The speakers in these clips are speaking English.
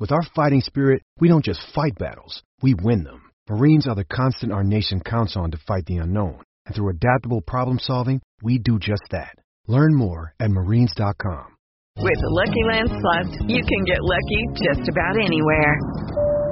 With our fighting spirit, we don't just fight battles, we win them. Marines are the constant our nation counts on to fight the unknown. And through adaptable problem solving, we do just that. Learn more at marines.com. With the Lucky Land Slots, you can get lucky just about anywhere.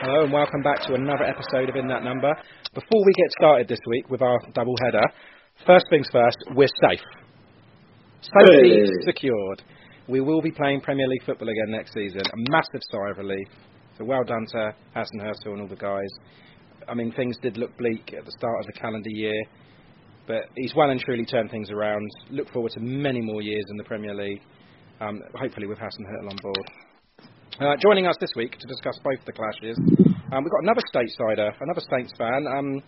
Hello and welcome back to another episode of In That Number. Before we get started this week with our double header, first things first, we're safe. Safety Hey. secured. We will be playing Premier League football again next season. A massive sigh of relief. So well done to Hasenhüttl and all the guys. I mean, things did look bleak at the start of the calendar year, but he's well and truly turned things around. Look forward to many more years in the Premier League, um, hopefully with Hasenhüttl on board. Uh, joining us this week to discuss both the clashes, um, we've got another statesider, another Saints fan, um,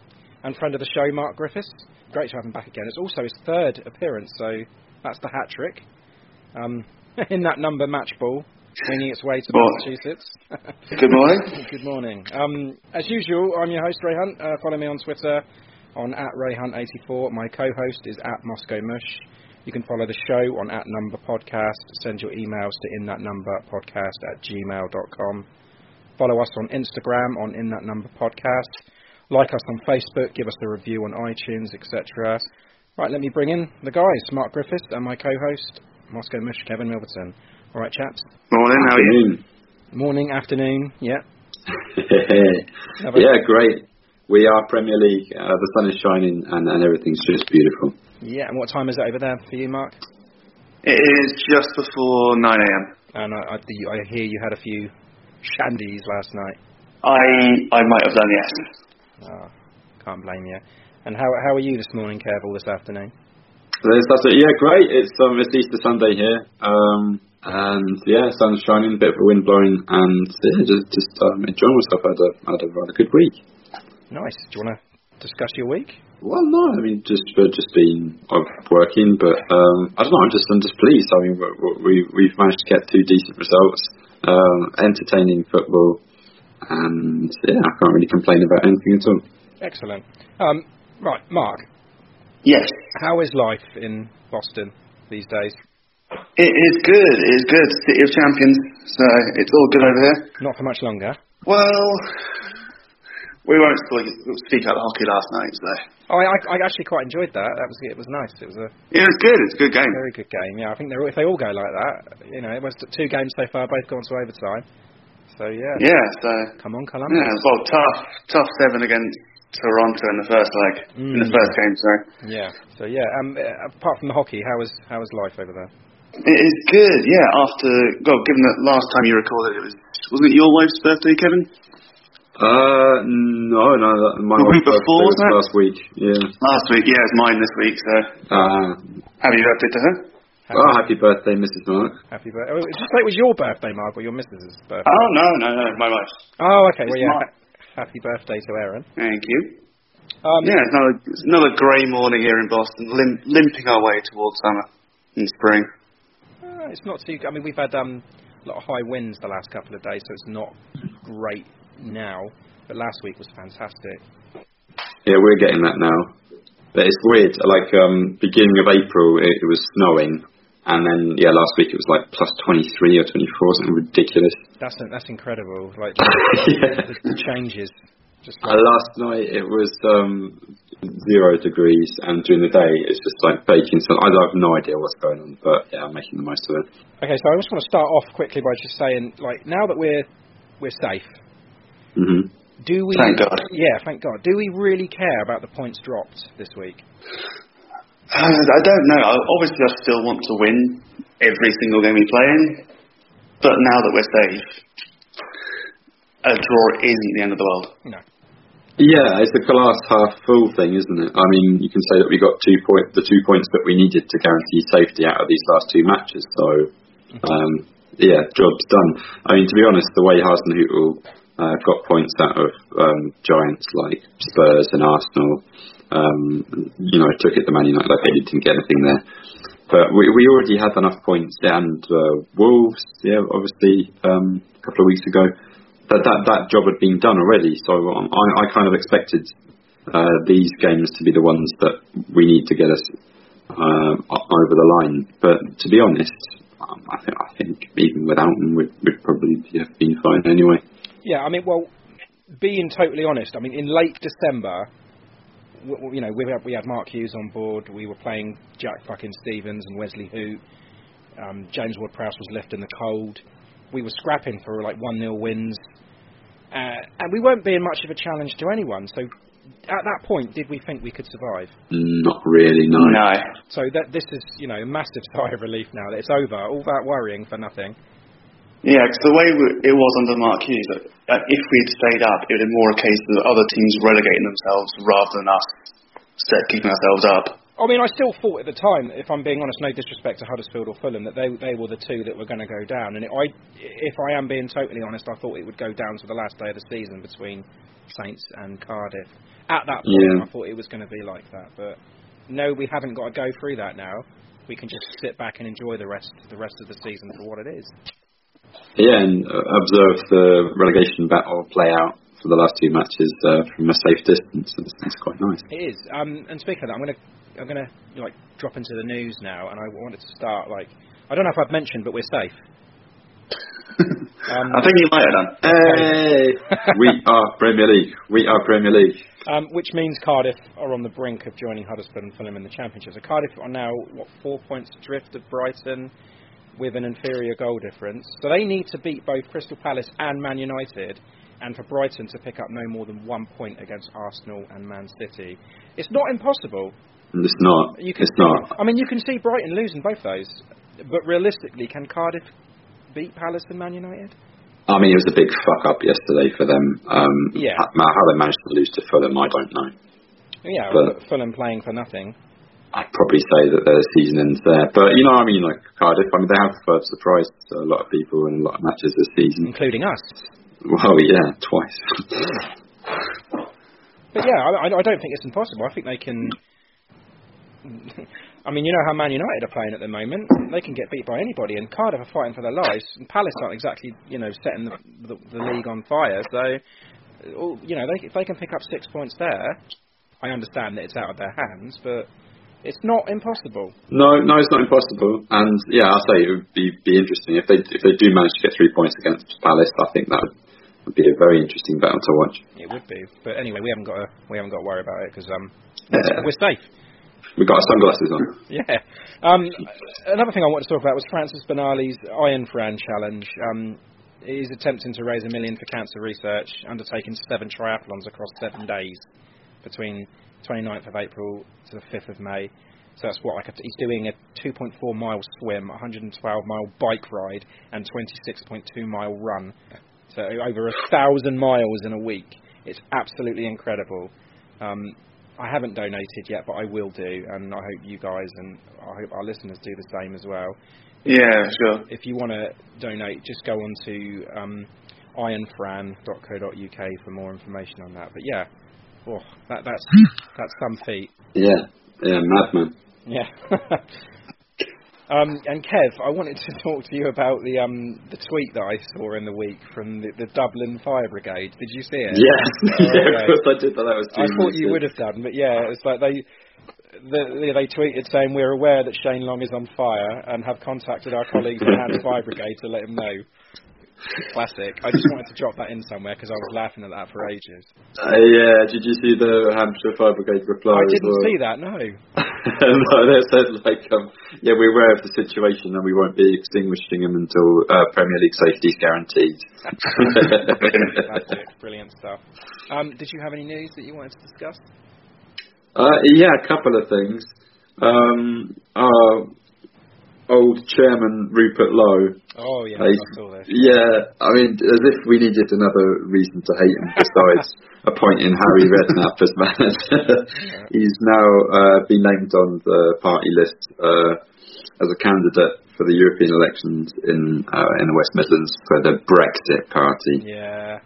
and friend of the show, Mark Griffiths. Great to have him back again. It's also his third appearance, so that's the hat trick. Um, in that number match ball, winging its way to Massachusetts. Good morning. Good morning. Um, as usual, I'm your host, Ray Hunt. Uh, follow me on Twitter on at RayHunt84. My co-host is at Moscow Mush. You can follow the show on at Number Podcast. Send your emails to in that number podcast at gmail.com. Follow us on Instagram on in that number podcast. Like us on Facebook. Give us a review on iTunes, etc. Right, let me bring in the guys, Mark Griffiths and my co-host, Moscow Mush, Kevin Milverton. All right, chaps. Morning, how are you? Morning, afternoon, yeah. yeah, great. We are Premier League. Uh, the sun is shining and, and everything's just beautiful. Yeah, and what time is it over there for you, Mark? It is just before 9 a.m. And I, I, I hear you had a few shandies last night. I I might have done yes. Oh, can't blame you. And how how are you this morning, Kev, or this afternoon? There's, that's. Yeah, great. It's um, it's Easter Sunday here. Um, and yeah, sun's shining, bit of a wind blowing, and yeah, just just um, enjoying myself. I had a I had a rather good week. Nice. Do you want to discuss your week? Well, no, I mean just for just being uh, working, but um, I don't know. I'm just I'm just pleased. I mean we we we've managed to get two decent results, um, entertaining football, and yeah, I can't really complain about anything at all. Excellent. Um, right, Mark. Yes, How is life in Boston these days? it is good. It is good. City of Champions. So it's all good over here. Not for much longer. Well, we won't speak, speak about hockey last night. So Oh, I, I actually quite enjoyed that. That was it was nice. It was a yeah, it was good. It's a good game. very good game. Yeah, I think they're, if they all go like that, you know, it was two games so far, both gone to overtime. So yeah, Yeah. So come on, Columbus. yeah, well, tough, tough seven against Toronto in the first leg. In the Mm. first game, sorry. Yeah. So yeah. Um, uh, apart from the hockey, how was how was life over there? It is good. Yeah. After well, given that last time you recorded, it was wasn't it your wife's birthday, Kevin? Uh, no, no, that, my The week wife's before, was wasn't last week. Yeah. Last week. Yeah, it's mine this week. So Uh, happy birthday to her. oh, happy birthday, Mrs. Mark. Happy birthday. Oh, did you say it was your birthday, Mark, or your missus's birthday? Oh no, no, no, my wife's. Oh, okay. Well, yeah. ha- Happy birthday to Aaron. Thank you. Um, Yeah, it's another, it's another grey morning here in Boston, lim- limping our way towards summer and spring. uh, it's not too. I mean, we've had um, a lot of high winds the last couple of days, so it's not great now. But last week was fantastic. Yeah, we're getting that now. But it's weird. Like um, beginning of April, it, it was snowing, and then yeah, last week it was like plus 23 or 24, something ridiculous. That's that's incredible. Like yeah. the, the changes. Just Uh, last night it was um, zero degrees, and during the day it's just like baking. So I have no idea what's going on, but yeah, I'm making the most of it. Okay, so I just want to start off quickly by just saying, like, now that we're we're safe, hmm do we? Thank God. Yeah, thank God. Do we really care about the points dropped this week? Uh, I don't know. Obviously, I still want to win every single game we play in, but now that we're safe, a draw isn't the end of the world. No. Yeah, it's the glass half full thing, isn't it? I mean, you can say that we got two point, the two points that we needed to guarantee safety out of these last two matches. So, um, yeah, job's done. I mean, to be honest, the way Hasenhüttl uh, got points out of um, giants like Spurs and Arsenal, um, you know, I took it to Man United. Like didn't get anything there. But we, we already had enough points, and uh, Wolves, yeah, obviously um, a couple of weeks ago, that that that job had been done already. So I, I kind of expected uh, these games to be the ones that we need to get us uh, over the line. But to be honest, um, I think I think even without them, we'd, we'd probably have been fine anyway. Yeah, I mean, well, being totally honest, I mean, in late December, w- w- you know, we had, we had Mark Hughes on board. We were playing Jack fucking Stevens and Wesley Hoedt. Um, James Ward-Prowse was left in the cold. We were scrapping for like one 0 wins, uh, and we weren't being much of a challenge to anyone. So, at that point, did we think we could survive? Not really, no. No. So that this is, you know, a massive sigh of relief now that it's over. All that worrying for nothing. Yeah, 'cause the way it was under Mark Hughes, if we'd stayed up, it would have been more a case of other teams relegating themselves rather than us set keeping ourselves up. I mean, I still thought at the time, if I'm being honest, no disrespect to Huddersfield or Fulham, that they they were the two that were going to go down. And it, I, if I am being totally honest, I thought it would go down to the last day of the season between Saints and Cardiff. At that point, Yeah. I thought it was going to be like that. But no, we haven't got to go through that now. We can just sit back and enjoy the rest the rest of the season for what it is. Yeah, and uh, observe the relegation battle play out for the last two matches uh, from a safe distance. It's, it's quite nice. It is. Um, and speaking of that, I'm gonna I'm gonna like drop into the news now, and I wanted to start like I don't know if I've mentioned, but we're safe. Um, I think you might have done. Hey, we are Premier League. We are Premier League. Um, which means Cardiff are on the brink of joining Huddersfield and Fulham in the Championship. So Cardiff are now what four points adrift of Brighton, with an inferior goal difference. So they need to beat both Crystal Palace and Man United, and for Brighton to pick up no more than one point against Arsenal and Man City. It's not impossible. It's not. You can It's see, not. I mean, you can see Brighton losing both those, but realistically, can Cardiff beat Palace and Man United? I mean, it was a big fuck up yesterday for them. Um, Yeah. How, they managed to lose to Fulham, I don't know. Yeah, But- Fulham playing for nothing. I'd probably say that their season ends there. But you know, I mean, like Cardiff. I mean, they have uh, surprised a lot of people in a lot of matches this season. including us. Well, yeah, twice. But yeah, I, I don't think it's impossible. I think they can. I mean, you know how Man United are playing at the moment. They can get beat by anybody, and Cardiff are fighting for their lives. And Palace aren't exactly, you know, setting the, the, the league on fire. So, you know, they, if they can pick up six points there, I understand that it's out of their hands, but it's not impossible. no, no, it's not impossible. And yeah, I'll say it would be, be interesting if they if they do manage to get three points against Palace. I think that would, would be a very interesting battle to watch. It would be, but anyway, we haven't got to we haven't got to worry about it because um, Yeah. we're safe. We've got our sunglasses on. Yeah. Um, another thing I wanted to talk about was Francis Benali's Iron Fran challenge. Um, he's attempting to raise a million for cancer research, undertaking seven triathlons across seven days between 29th of April to the 5th of May. So that's what like a, he's doing a 2.4 mile swim, 112 mile bike ride, and 26.2 mile run. So over a thousand miles in a week. It's absolutely incredible. Um, I haven't donated yet, but I will do, and I hope you guys and I hope our listeners do the same as well. Yeah, sure. If you want to donate, just go on to um, ironfran.co.uk for more information on that. But yeah, oh, that, that's that's some feat. Yeah, yeah, madman. Yeah. Um, and Kev, I wanted to talk to you about the um, the tweet that I saw in the week from the, the Dublin Fire Brigade. Did you see it? Yes, Oh, yeah, okay. of course I did. But that was. I thought you would have done, but yeah, it's like they. The, they tweeted saying we're aware that Shane Long is on fire and have contacted our colleagues at Hants Fire Brigade to let him know. Classic. I just wanted to drop that in somewhere because I was laughing at that for ages. Uh, yeah, did you see the Hampshire Fire Brigade reply? I didn't well? see that. No. no, they said like, um, yeah, we're aware of the situation and we won't be extinguishing them until uh, Premier League safety is guaranteed. Fantastic. Brilliant stuff. Um, did you have any news that you wanted to discuss? uh, yeah, a couple of things. Um, our old chairman Rupert Lowe. Oh yeah, uh, I saw this. yeah, I mean, as if we needed another reason to hate him besides appointing Harry Redknapp as manager. He's now uh, been named on the party list uh, as a candidate for the European elections in uh, in the West Midlands for the Brexit Party. Yeah.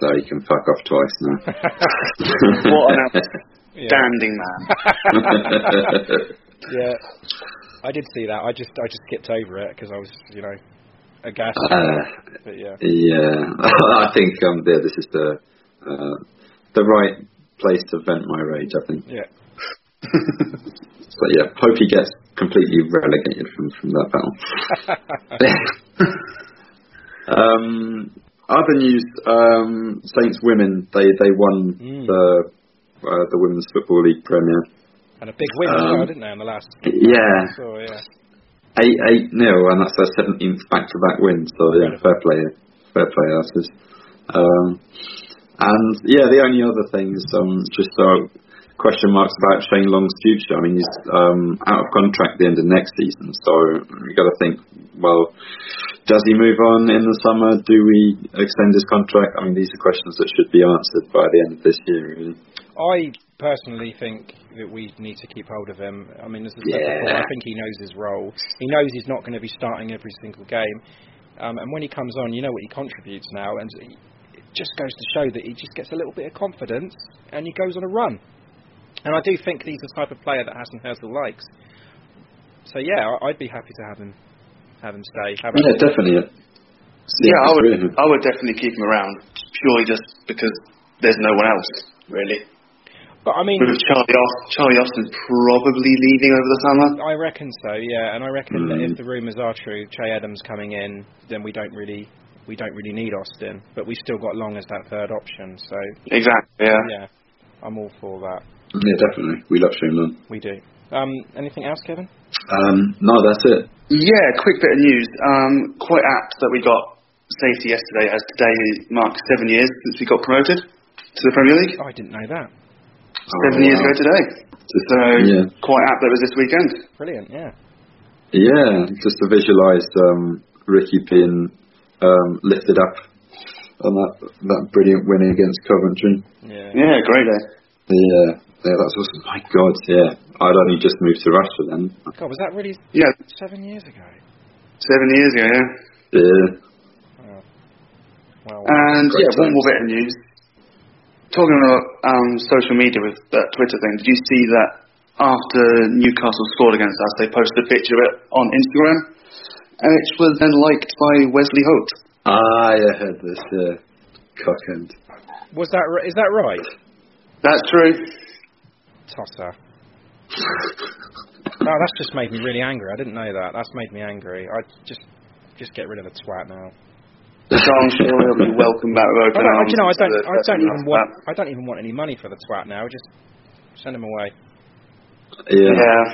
So he can fuck off twice now. What an Yeah. outstanding man. Yeah. I did see that. I just I just skipped over it because I was you know aghast. Uh, but yeah. Yeah, I think um, yeah, this is the uh, the right place to vent my rage. I think. Yeah. So yeah, hope he gets completely relegated from from that battle. um, other news: um, Saints women they they won Mm. the uh, the women's football league premier. And a big win as Um, well, didn't they, in the last? Yeah, So yeah. eight eight nil, and that's their seventeenth back to back win. So yeah, fair play, fair play, asses. Um, and yeah, the only other things, um, just uh, question marks about Shane Long's future. I mean, he's um, out of contract at the end of next season, so you got to think. Well, does he move on in the summer? Do we extend his contract? I mean, these are questions that should be answered by the end of this year. Really. I personally think that we need to keep hold of him. I mean, as I said Yeah. before, I think he knows his role. He knows he's not going to be starting every single game. Um, and when he comes on, you know what he contributes now, and it just goes to show that he just gets a little bit of confidence and he goes on a run. And I do think he's the type of player that Hasenhüttl likes. So yeah, I- I'd be happy to have him have him stay. Have him Yeah, definitely. Yeah, I would. I would definitely keep him around purely just because there's no one else really. But I mean, With Charlie, Aust- Charlie Austin probably leaving over the summer. I reckon so, yeah, and I reckon that Mm. if the rumours are true, Che Adams coming in, then we don't really we don't really need Austin, but we've still got Long as that third option. So Exactly. Yeah. yeah, I'm all for that. Yeah, definitely. We love Shane Long. We do. Um, anything else, Kevin? Um, no, that's it. Yeah, quick bit of news. Um, quite apt that we got safety yesterday, as today marks seven years since we got promoted to the Premier League. Oh, I didn't know that. Seven Oh, years wow. ago today. So Yeah. quite apt that it was this weekend. Brilliant, yeah. Yeah, just to visualise um, Rickie being um, lifted up on that that brilliant win against Coventry. Yeah. Yeah, great day. Yeah, yeah, that's awesome. My God, yeah, I'd only just moved to Russia then. God, was that really Yeah, seven years ago? seven years ago. Yeah. Yeah, Oh. Well, And Great yeah, one more bit of news. Talking about um, social media with that Twitter thing, did you see that after Newcastle scored against us, they posted a picture of it on Instagram, and it was then liked by Wesley Hoedt. ah, I heard this. Yeah, cockend. was that ri- is that right? That's true. Tosser. No, that's just made me really angry. I didn't know that. That's made me angry. I just just get rid of the twat now. So I'm sure he'll be welcome back with I open don't, arms. you know, I to don't, I don't even want, after I don't even want any money for the twat now. Just send him away. Yeah, that. Yeah.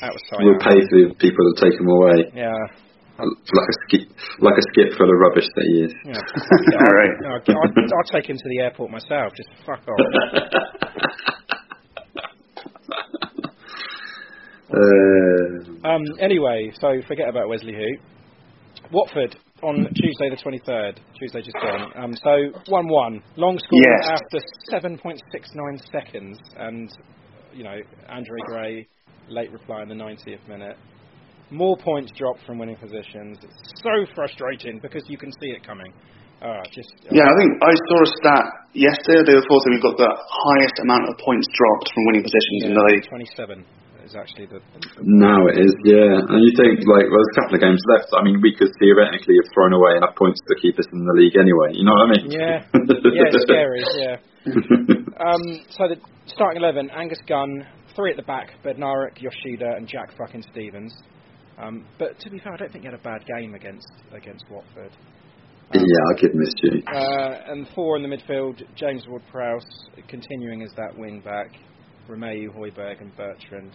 That was we'll pay for the people to take him away, Yeah. like a skip, like a skip full of rubbish that he is. Yeah. All right. No, I'll, I'll, I'll take him to the airport myself. Just fuck off. uh, Um, anyway, so forget about Wesley Hoedt. Watford on Tuesday the 23rd. Tuesday just gone. Um, so 1-1. Long score Yes. after 7.69 seconds. And, you know, Andre Gray, late reply in the 90th minute. More points dropped from winning positions. It's so frustrating because you can see it coming. Ah, just Yeah, I think I saw a stat yesterday or the day before that we've got the highest amount of points dropped from winning positions in the league. 27. Is actually the, the, Now it is, yeah. And you think like well, there's a couple of games left. I mean, we could theoretically have thrown away enough points to keep us in the league anyway. You know what I mean? Yeah, yeah, it's scary. Yeah. Um, so the starting eleven: Angus Gunn, three at the back: Bednarek, Yoshida, and Jack fucking Stevens. Um, but to be fair, I don't think he had a bad game against against Watford. Um, yeah, I could miss you. Uh, and four in the midfield: James Ward-Prowse, continuing as that wing back, Romeu, Højbjerg, and Bertrand.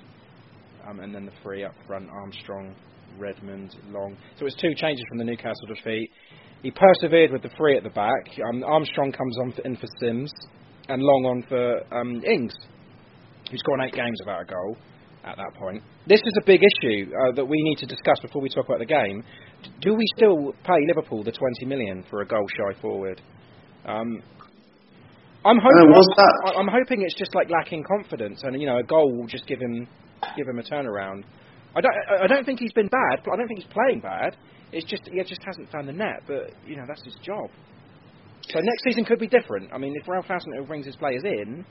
Um, and then the three up front: Armstrong, Redmond, Long. So it was two changes from the Newcastle defeat. He persevered with the three at the back. Um, Armstrong comes on for, in for Sims, and Long on for um, Ings, who's gone eight games without a goal at that point. This is a big issue uh, that we need to discuss before we talk about the game. Do we still pay Liverpool the 20 million for a goal shy forward? Um, I'm hoping. was that- I'm hoping it's just like lacking confidence, and you know, a goal will just give him give him a turnaround. I don't. I- don't think he's been bad. But I don't think he's playing bad. It's just he just hasn't found the net. But you know, that's his job. So next season could be different. I mean, if Ralph Hasenhüttl brings his players in,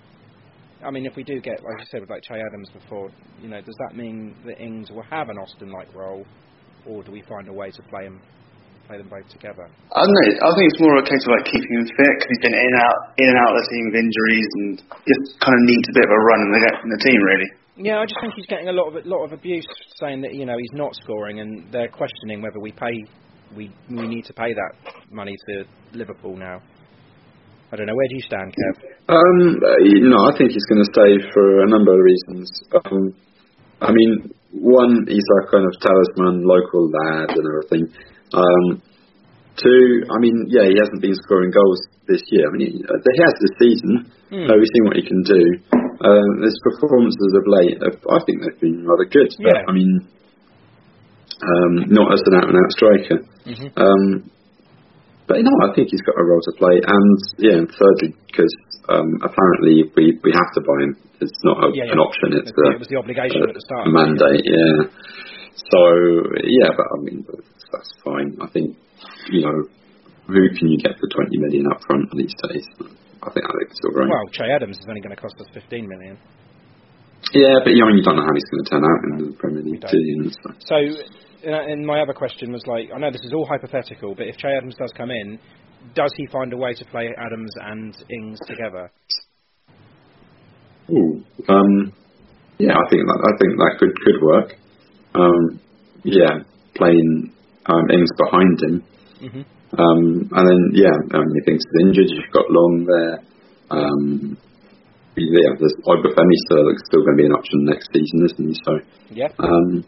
I mean, if we do get, like I said, with like Che Adams before, you know, does that mean that Ings will have an Austin-like role, or do we find a way to play him, play them both together? I don't know. I think it's more a case of like keeping him fit because he's been in and out, in and out of the team with injuries, and just kind of needs a bit of a run in the in the team, really. Yeah, I just think he's getting a lot of lot of abuse, saying that you know he's not scoring, and they're questioning whether we pay we we need to pay that money to Liverpool now. I don't know. Where do you stand, Kev? Um, you know, I think he's going to stay for a number of reasons. Um, I mean, one, he's our kind of talisman, local lad, and everything. Um, two, I mean, yeah, he hasn't been scoring goals this year. I mean, he, he has this season. Hmm. Uh, we've seen what he can do. Um, his performances of late, uh, I think they've been rather good. But, Yeah. I mean, um, not as an out-and-out striker. Mhm. Um, but you know, I think he's got a role to play. And yeah, and thirdly, because um, apparently we we have to buy him. It's not a, Yeah, yeah. an option. It's It a, it was the obligation a, at the start. a mandate. Yeah. So yeah, but I mean that's fine. I think you know who can you get for twenty million up front these days? I think I think it's all right. Well, Che Adams is only going to cost us 15 million. yeah, but you, I mean you don't know how he's going to turn out in the Premier League, you? So, and my other question was like, I know this is all hypothetical, but if Che Adams does come in, does he find a way to play Adams and Ings together? Ooh, um, yeah, I think that I think that could could work. Um, yeah, playing um, Ings behind him, hmm um, and then yeah, um, if Ings is injured, you've got Long there. Um, yeah, there's Obafemi still still going to be an option next season, isn't he? So Yeah. um,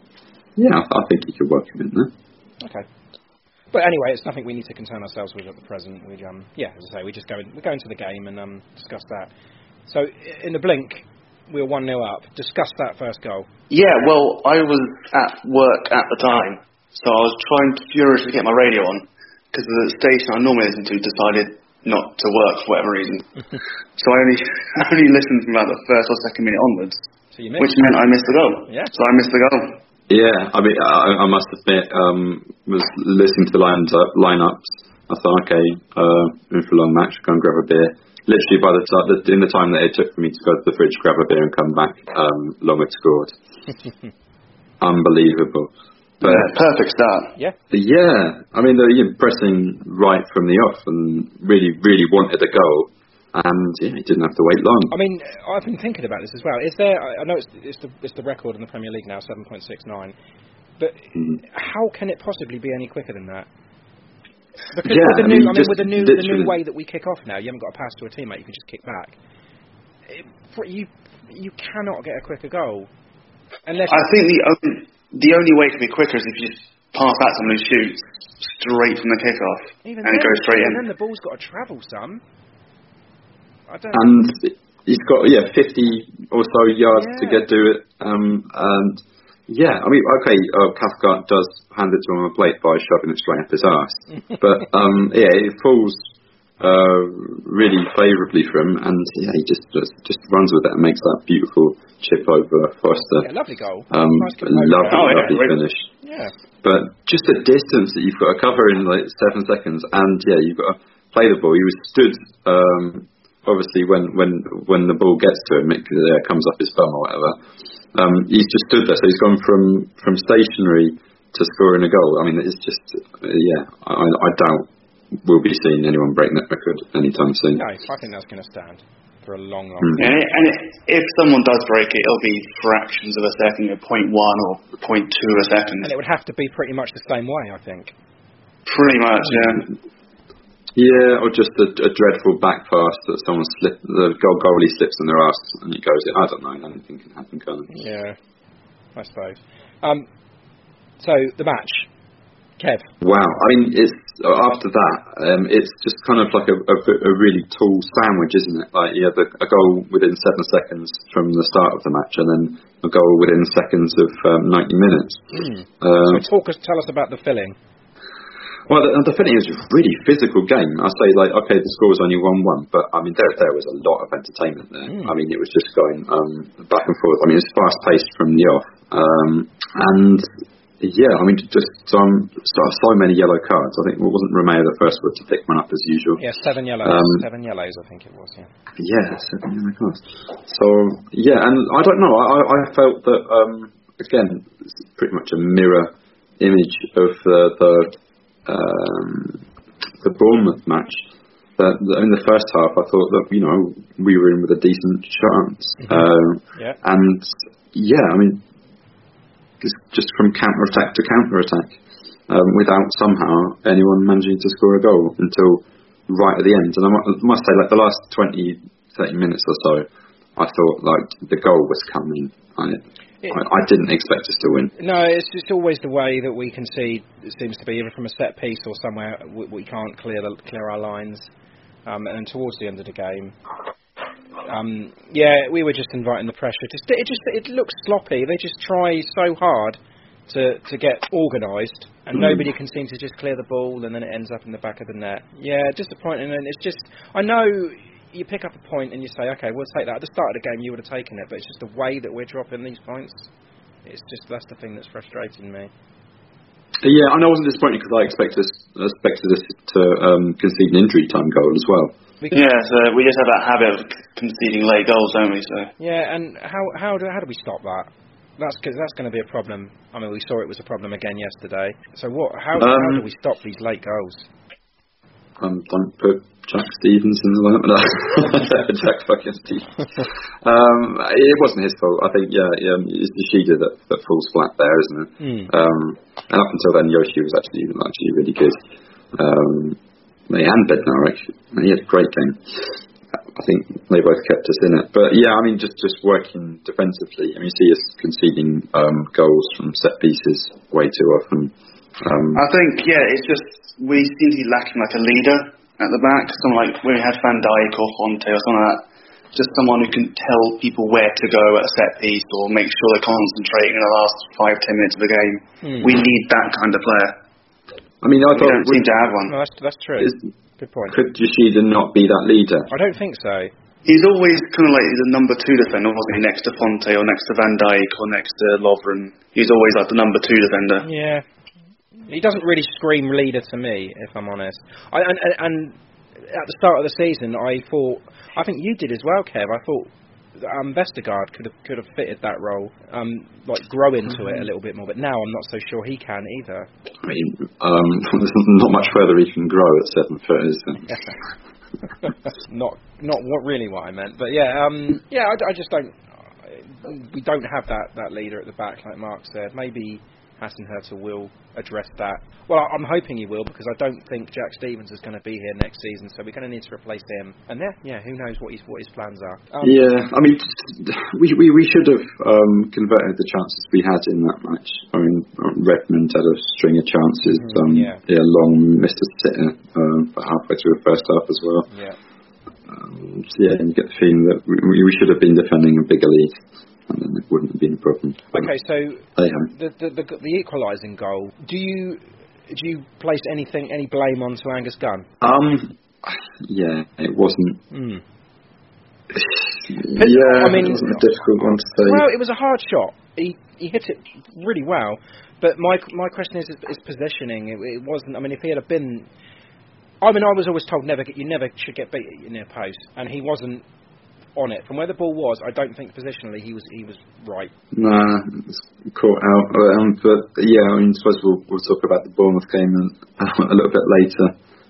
yeah, I, I think he could work him in there. Okay. But anyway, it's nothing we need to concern ourselves with at the present. We, um, yeah, as I say, we just go we go into the game and um, discuss that. So in the blink, we were one 0 up. Discuss that first goal. Yeah, well, I was at work at the time, so I was trying to furiously get my radio on because the station I normally listen to decided not to work for whatever reason. so I only I only listened from about the first or second minute onwards, So you missed. which meant I missed the goal. Yeah. So I missed the goal. Yeah, I mean, I, I must admit, um, was listening to the lines up, lineups. I thought, okay, uh, in for a long match, go and grab a beer. Literally, by the time, in the time that it took for me to go to the fridge, grab a beer, and come back, um, Long had scored. Unbelievable. But Yeah, perfect start. Yeah. yeah, I mean, they're pressing right from the off and really, really wanted a goal. And yeah, he didn't have to wait long. I mean, I've been thinking about this as well. Is there? I I know it's, it's the it's the record in the Premier League now, seven point six nine. But Mhm. how can it possibly be any quicker than that? Because Yeah, with the I new, mean, I mean, with the new the new way that we kick off now, you haven't got to pass to a teammate; you can just kick back. It, you you cannot get a quicker goal unless I think the only the only way to be quicker is if you just pass out someone who shoots straight from the kickoff even and then, it goes straight even in. then the ball's got to travel some. I don't. and he's got yeah 50 or so yards to get to it. Um, and yeah, I mean, okay, uh, Cathcart does hand it to him on a plate by shoving it straight up his ass, but um, yeah, it falls uh, really favourably for him, and yeah, he just, just just runs with it and makes that beautiful chip over Foster. yeah, lovely goal. Um, Nice composure. lovely, Oh, yeah, lovely really. finish. Yeah. But just the distance that you've got to cover in like seven seconds, and yeah, you've got to play the ball. He was stood, um, obviously, when when when the ball gets to him, it uh, comes up his bum or whatever. um, he's just stood there. So he's gone from from stationary to scoring a goal. I mean, it's just yeah. I, I doubt we'll be seeing anyone break that record anytime soon. No, I think that's going to stand for a long, long Mm. time. And, and if someone does break it, it'll be fractions of a second, you know, point one or point two a second. And it would have to be pretty much the same way, I think. Pretty much, yeah. Yeah, or just a, a dreadful back pass that someone slip the goal goalie slips on their ass and it goes in. I don't know. Anything can happen, can't it? Yeah, I suppose. Um, so the match, Kev. Wow. I mean, it's after that, um, it's just kind of like a, a, a really tall sandwich, isn't it? Like you have a, a goal within seven seconds from the start of the match, and then a goal within seconds of um, 90 minutes. Um, So talk us, tell us about the filling. Well, the, the feeling is a really physical game. I say, like, okay, the score was only one-one, but I mean, there there was a lot of entertainment there. I mean, it was just going um, back and forth. I mean, it was fast-paced from the off, um, and yeah, I mean, just um, so, so many yellow cards. I think it wasn't Romeu the first one to pick one up as usual. Yeah, seven yellows. Um, seven yellows, I think it was. Yeah. Yeah, seven yellow cards. So yeah, and I don't know. I, I felt that um, again, it's pretty much a mirror image of the the, um, the Bournemouth match. That, in the first half, I thought that you know we were in with a decent chance, um, Yeah. and yeah, I mean, just, just from counter attack to counter attack, um, without somehow anyone managing to score a goal until right at the end. And I must say, like the last 20, 30 minutes or so, I thought like the goal was coming. I, I, I didn't expect us to win. No, it's just always the way that we concede. It seems to be either from a set piece or somewhere we, we can't clear the, clear our lines. Um, and towards the end of the game, um, yeah, we were just inviting the pressure. Just it just it looks sloppy. They just try so hard to to get organised, and nobody can seem to just clear the ball, and then it ends up in the back of the net. Yeah, disappointing. And it's just I know you pick up a point and you say, okay, we'll take that. At the start of the game, you would have taken it, but it's just the way that we're dropping these points. It's just that's the thing that's frustrating me. Yeah, and I wasn't disappointed because I expected us, expected us to um, concede an injury time goal as well. Yeah, so we just have that habit of conceding late goals, don't we? So yeah, and how how do how do we stop that? That's cause that's going to be a problem. I mean, we saw it was a problem again yesterday. So what? How, how Um, do we stop these late goals? Um, don't put Jack Stevens in the lineup. No. Jack fucking Stevens. um, it wasn't his fault. I think, yeah, yeah it's Yoshida that, that falls flat there, isn't it? Hmm. Um, and up until then, Yoshi was actually actually really good. Um, and Bednarek, he had a great game. I think they both kept us in it. But yeah, I mean, just just working defensively. I mean, you see us conceding um, goals from set pieces way too often. Um, I think, yeah, it's just we seem to be lacking like a leader at the back. Someone like when we had Van Dijk or Fonte or something like that. Just someone who can tell people where to go at a set piece or make sure they're concentrating in the last five, ten minutes of the game. Hmm. We need that kind of player. I mean, I We thought don't seem to have one. No, that's that's true. is, Good point. could Yoshida not be that leader? I don't think so. He's always kind of like the number two defender, wasn't he? Next to Fonte or next to Van Dijk or next to Lovren. He's always like the number two defender. Yeah, he doesn't really scream leader to me, if I'm honest. I, and, and, and at the start of the season, I thought, I think you did as well, Kev. I thought um, Vestergaard could have could have fitted that role, um, like grow into it a little bit more. But now I'm not so sure he can either. I mean, um, there's not much further he can grow at seven foot, is there? not not what really what I meant, but yeah, um, yeah. I, I just don't. We don't have that that leader at the back, like Mark said. Maybe Hasenhüttl will address that. Well, I'm hoping he will because I don't think Jack Stevens is going to be here next season, so we're going to need to replace him. And yeah, yeah, who knows what his what his plans are. Um, Yeah, I mean, we we, we should have um, converted the chances we had in that match. I mean, Redmond had a string of chances. Um, yeah. Long missed a sitter um, halfway through the first half as well. Yeah. Um, so yeah, you get the feeling that we, we should have been defending a bigger lead, and then it wouldn't have been a problem. Okay, so the the the, the equalising goal. Do you do you place anything any blame onto Angus Gunn? Um, yeah, it wasn't. Hmm. yeah, I mean- it wasn't a difficult one to say. Well, it was a hard shot. He he hit it really well, but my my question is is positioning. It, it wasn't. I mean, if he had been, I mean, I was always told never get you never should get beat at your near post, and he wasn't on it. From where the ball was, I don't think positionally he was he was right. Nah, it's caught out. Um, but yeah, I mean, I suppose we'll, we'll talk about the Bournemouth game a little bit later.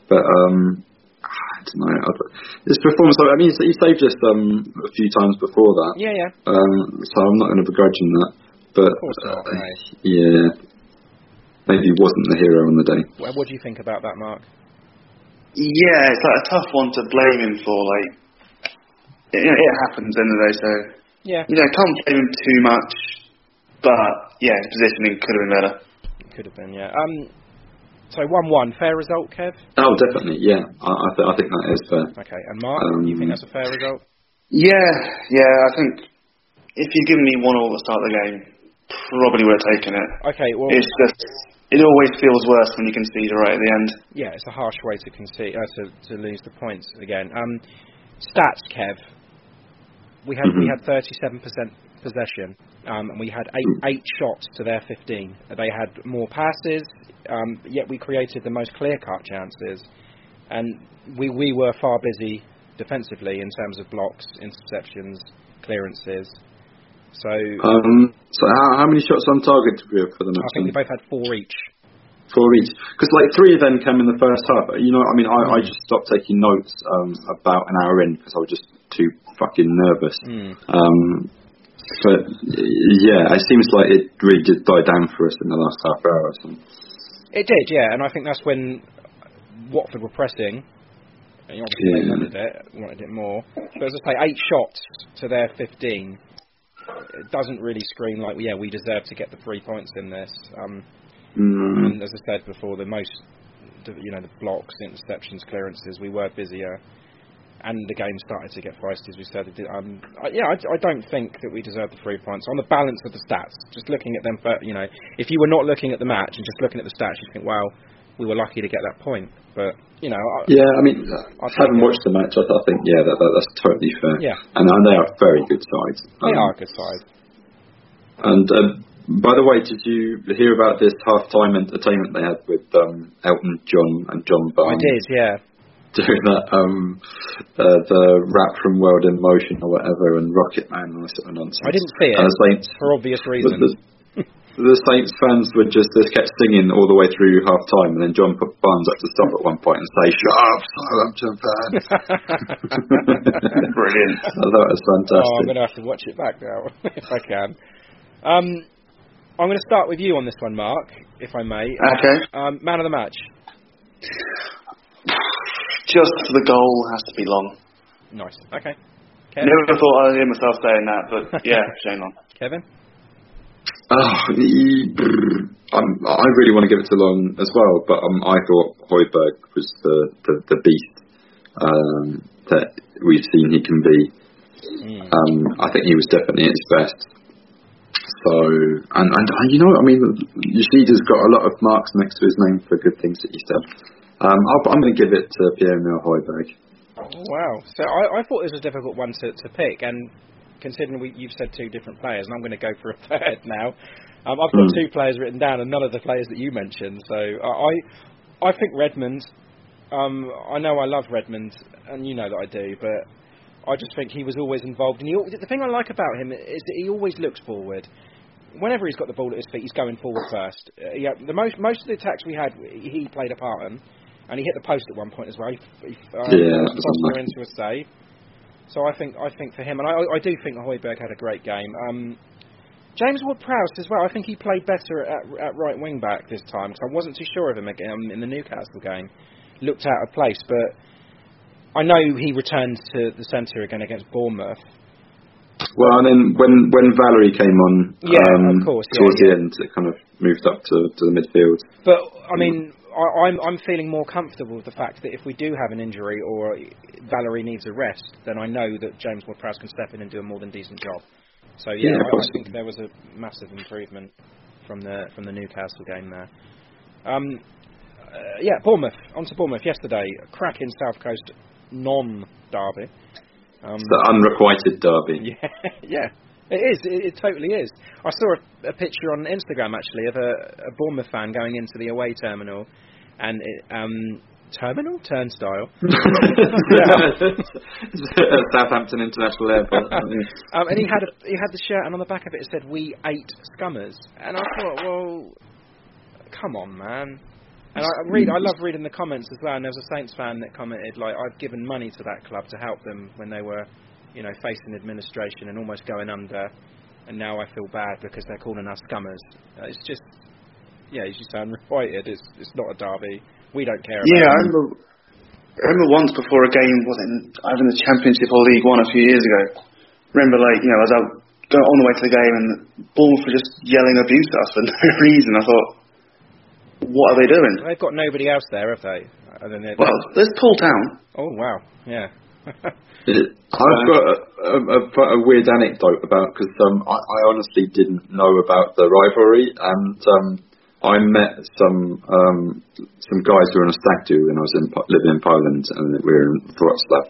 But um, I don't know. His performance, I mean, he saved us um, a few times before that. Yeah, yeah. Um, so I'm not going to begrudge him that. But Of course not, uh, no. yeah, maybe he wasn't the hero on the day. What, what do you think about that, Mark? Yeah, it's like a tough one to blame him for. Like, it, you know, it happens end of the day. So Yeah, you know, can't blame him too much. But yeah, his positioning could have been better. could have been. Yeah. Um. So one-one, fair result, Kev. Oh, definitely, yeah. I, I, th- I think that is fair. Okay, and Mark, you Um, think that's a fair result? Yeah, yeah. I think if you'd given me one all at the start of the game, probably would have taken it. Okay, well, It's just it always feels worse when you concede right at the end. yeah, it's a harsh way to concede uh, to to lose the points again. Um, stats, Kev. We had we Mhm. had 37% possession, um, and we had eight eight shots to their 15. They had more passes, um, yet we created the most clear-cut chances, and we we were far busy defensively in terms of blocks, interceptions, clearances. So Um, so how, how many shots on target did we have for the match? I think we both had four each. Four each. Because like three of them came in the first half. You know, I mean, I, I just stopped taking notes um, about an hour in because I was just too fucking nervous. Mm. Um, but yeah, it seems like it really did die down for us in the last half hour or something. It did, yeah, and I think that's when Watford were pressing. And obviously they Yeah. wanted it, wanted it more. But as I say, eight shots to their 15. It doesn't really scream like, yeah, we deserve to get the three points in this. Um, Mm. and as I said before, the most, you know, the blocks, interceptions, clearances, we were busier. And the game started to get feisty, as we said. It did, um, I, yeah, I, I don't think that we deserve the three points. On the balance of the stats, just looking at them, but you know, if you were not looking at the match and just looking at the stats, you'd think, well, we were lucky to get that point. But you know, I, Yeah, I mean, I'll having watched the match, I, I think yeah, that, that that's totally fair. Yeah. and, and they are very good sides. they Um, are a good side. And um, by the way, did you hear about this half-time entertainment they had with um, Elton John and John I Barnes did, yeah. Doing that um, uh, the rap from World in Motion or whatever and Rocket Man and all that sort of nonsense. I didn't see it And the Saints, for obvious reasons. the, the Saints fans were just they kept singing all the way through half-time, and then John put Barnes up to stop at one point and say, "Shut up, Southampton fans." Brilliant. I thought it was fantastic. Oh, I'm going to have to watch it back now if I can. Um, I'm going to start with you on this one, Mark, if I may. Okay. Um, man of the match. Just the goal has to be Long. Nice. Okay. Kevin. Never thought I'd hear myself saying that, but yeah, Shane Long. Kevin. Oh, he- I'm, I really want to give it to Long as well, but um, I thought Højbjerg was the, the, the beast um, that we've seen he can be. Mm. Um, I think he was definitely at his best. So, and, and uh, you know, I mean, Yoshida's got a lot of marks next to his name for good things that he's done. Um, I'll, I'm going to give it to Pierre-Emile Højbjerg. Wow. So I, I thought this was a difficult one to, to pick, and considering we, you've said two different players, and I'm going to go for a third now. Um, I've got Hmm. two players written down, and none of the players that you mentioned. So I, I, I think Redmond. Um, I know I love Redmond, and you know that I do, but I just think he was always involved. And he, the thing I like about him is that he always looks forward. Whenever he's got the ball at his feet, he's going forward first. Uh, yeah, the most most of the attacks we had, he played a part in, and he hit the post at one point as well. He, he um, Yeah, Foster into a save. So I think I think for him, and I, I do think Højbjerg had a great game. Um, James Ward-Prowse as well. I think he played better at, at right wing back this time because I wasn't too sure of him again in the Newcastle game. Looked out of place, but I know he returned to the centre again against Bournemouth. Well, and then when when Valery came on, Yeah, um, of course, yeah, towards yeah. the end, it kind of moved up to, to the midfield. But I mean, I, I'm I'm feeling more comfortable with the fact that if we do have an injury or Valery needs a rest, then I know that James Ward-Prowse can step in and do a more than decent job. So yeah, Yeah, I, I think there was a massive improvement from the from the Newcastle game there. Um, uh, yeah, Bournemouth. On to Bournemouth yesterday. A cracking South Coast non-derby. Um, It's the unrequited derby. yeah, yeah, it is. It, it totally is. I saw a, a picture on Instagram actually of a, a Bournemouth fan going into the away terminal, and it, um, terminal turnstile. Southampton International Airport. um, and he had a, he had the shirt, and on the back of it it said "We ate scummers," and I thought, well, come on, man. And I read, I love reading the comments as well. And there was a Saints fan that commented like, "I've given money to that club to help them when they were, you know, facing administration and almost going under, and now I feel bad because they're calling us scummers." Uh, it's just, yeah, as you sound requited. It's it's not a derby. We don't care. Yeah, I remember. I remember once before a game, was it either in the Championship or League One a few years ago. Remember, like you know, as I go on the way to the game and Bournemouth were just yelling abuse at us for no reason. I thought, what are they doing? They've got nobody else there, have they? I don't know. Well, there's Poole Town. Oh wow, yeah. I've got a, a, a, weird anecdote about because um, I, I honestly didn't know about the rivalry, and um, I met some um, some guys who were on a stag do when I was in, living in Poland, and we were in Wrocław,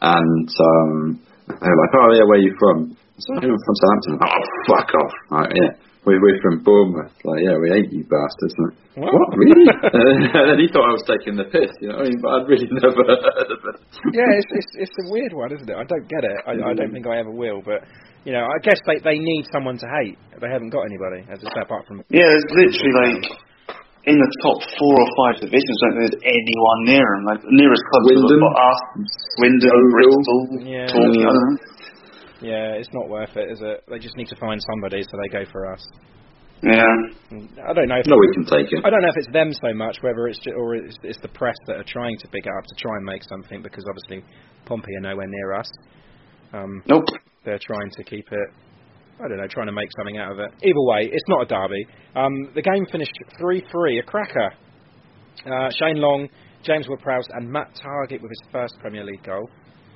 and um, they were like, "Oh yeah, where are you from?" I said, "I'm from Southampton." Oh, fuck off! Like, yeah, we're, we're from Bournemouth. Like, yeah, we hate you bastards. Like, What? what really? and then he thought I was taking the piss, you know. what I mean, but I'd really never heard of it. yeah, it's, it's it's a weird one, isn't it? I don't get it. I, I don't think I ever will. But you know, I guess they they need someone to hate. They haven't got anybody as a step apart from. Yeah, it's literally like in the top four or five divisions. I don't think there's anyone near them. Like the nearest clubs Wyndham. are us, Wyndham, Bristol, Yeah. Torquay. I don't know. Yeah, it's not worth it, is it? They just need to find somebody, so they go for us. Yeah. I don't know. If No, we can take it. I don't know if it's them so much, whether it's ju- or it's, it's the press that are trying to pick it up to try and make something, because obviously Pompey are nowhere near us. Um, Nope. they're trying to keep it. I don't know, trying to make something out of it. Either way, it's not a derby. Um, the game finished 3-3, a cracker. Uh, Shane Long, James Ward-Prowse, and Matt Targett with his first Premier League goal.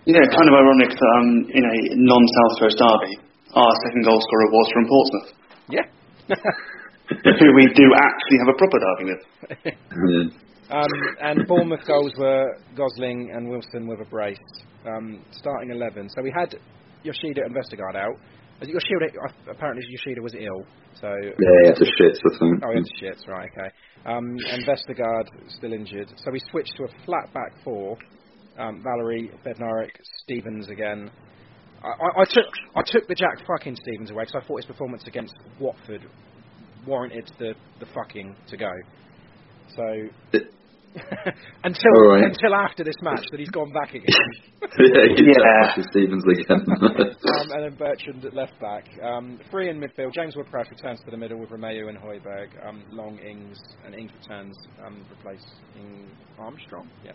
Yeah, kind of ironic that um, in a non-South Coast derby, our second goal scorer was from Portsmouth, Yeah. who we do actually have a proper derby with. Yeah. Um, and Bournemouth goals were Gosling and Wilson with a brace, um, starting 11. So we had Yoshida and Vestergaard out. Yoshida, uh, apparently Yoshida was ill, so Yeah, it's a shit, I think. Oh, it's shit, right, okay. Um, and Vestergaard still injured. So we switched to a flat back four. Um, Valery, Bednarek, Stevens again. I, I, I took I took the Jack fucking Stevens away because I thought his performance against Watford warranted the, the fucking to go. So until right. until after this match that he's gone back again. yeah, Yeah. Stevens again. um, and then Bertrand at left back. Um, three in midfield. James Ward-Prowse returns to the middle with Romeu and Højbjerg. Um, Long, Ings, and Ings returns, um, replacing Armstrong. Yeah.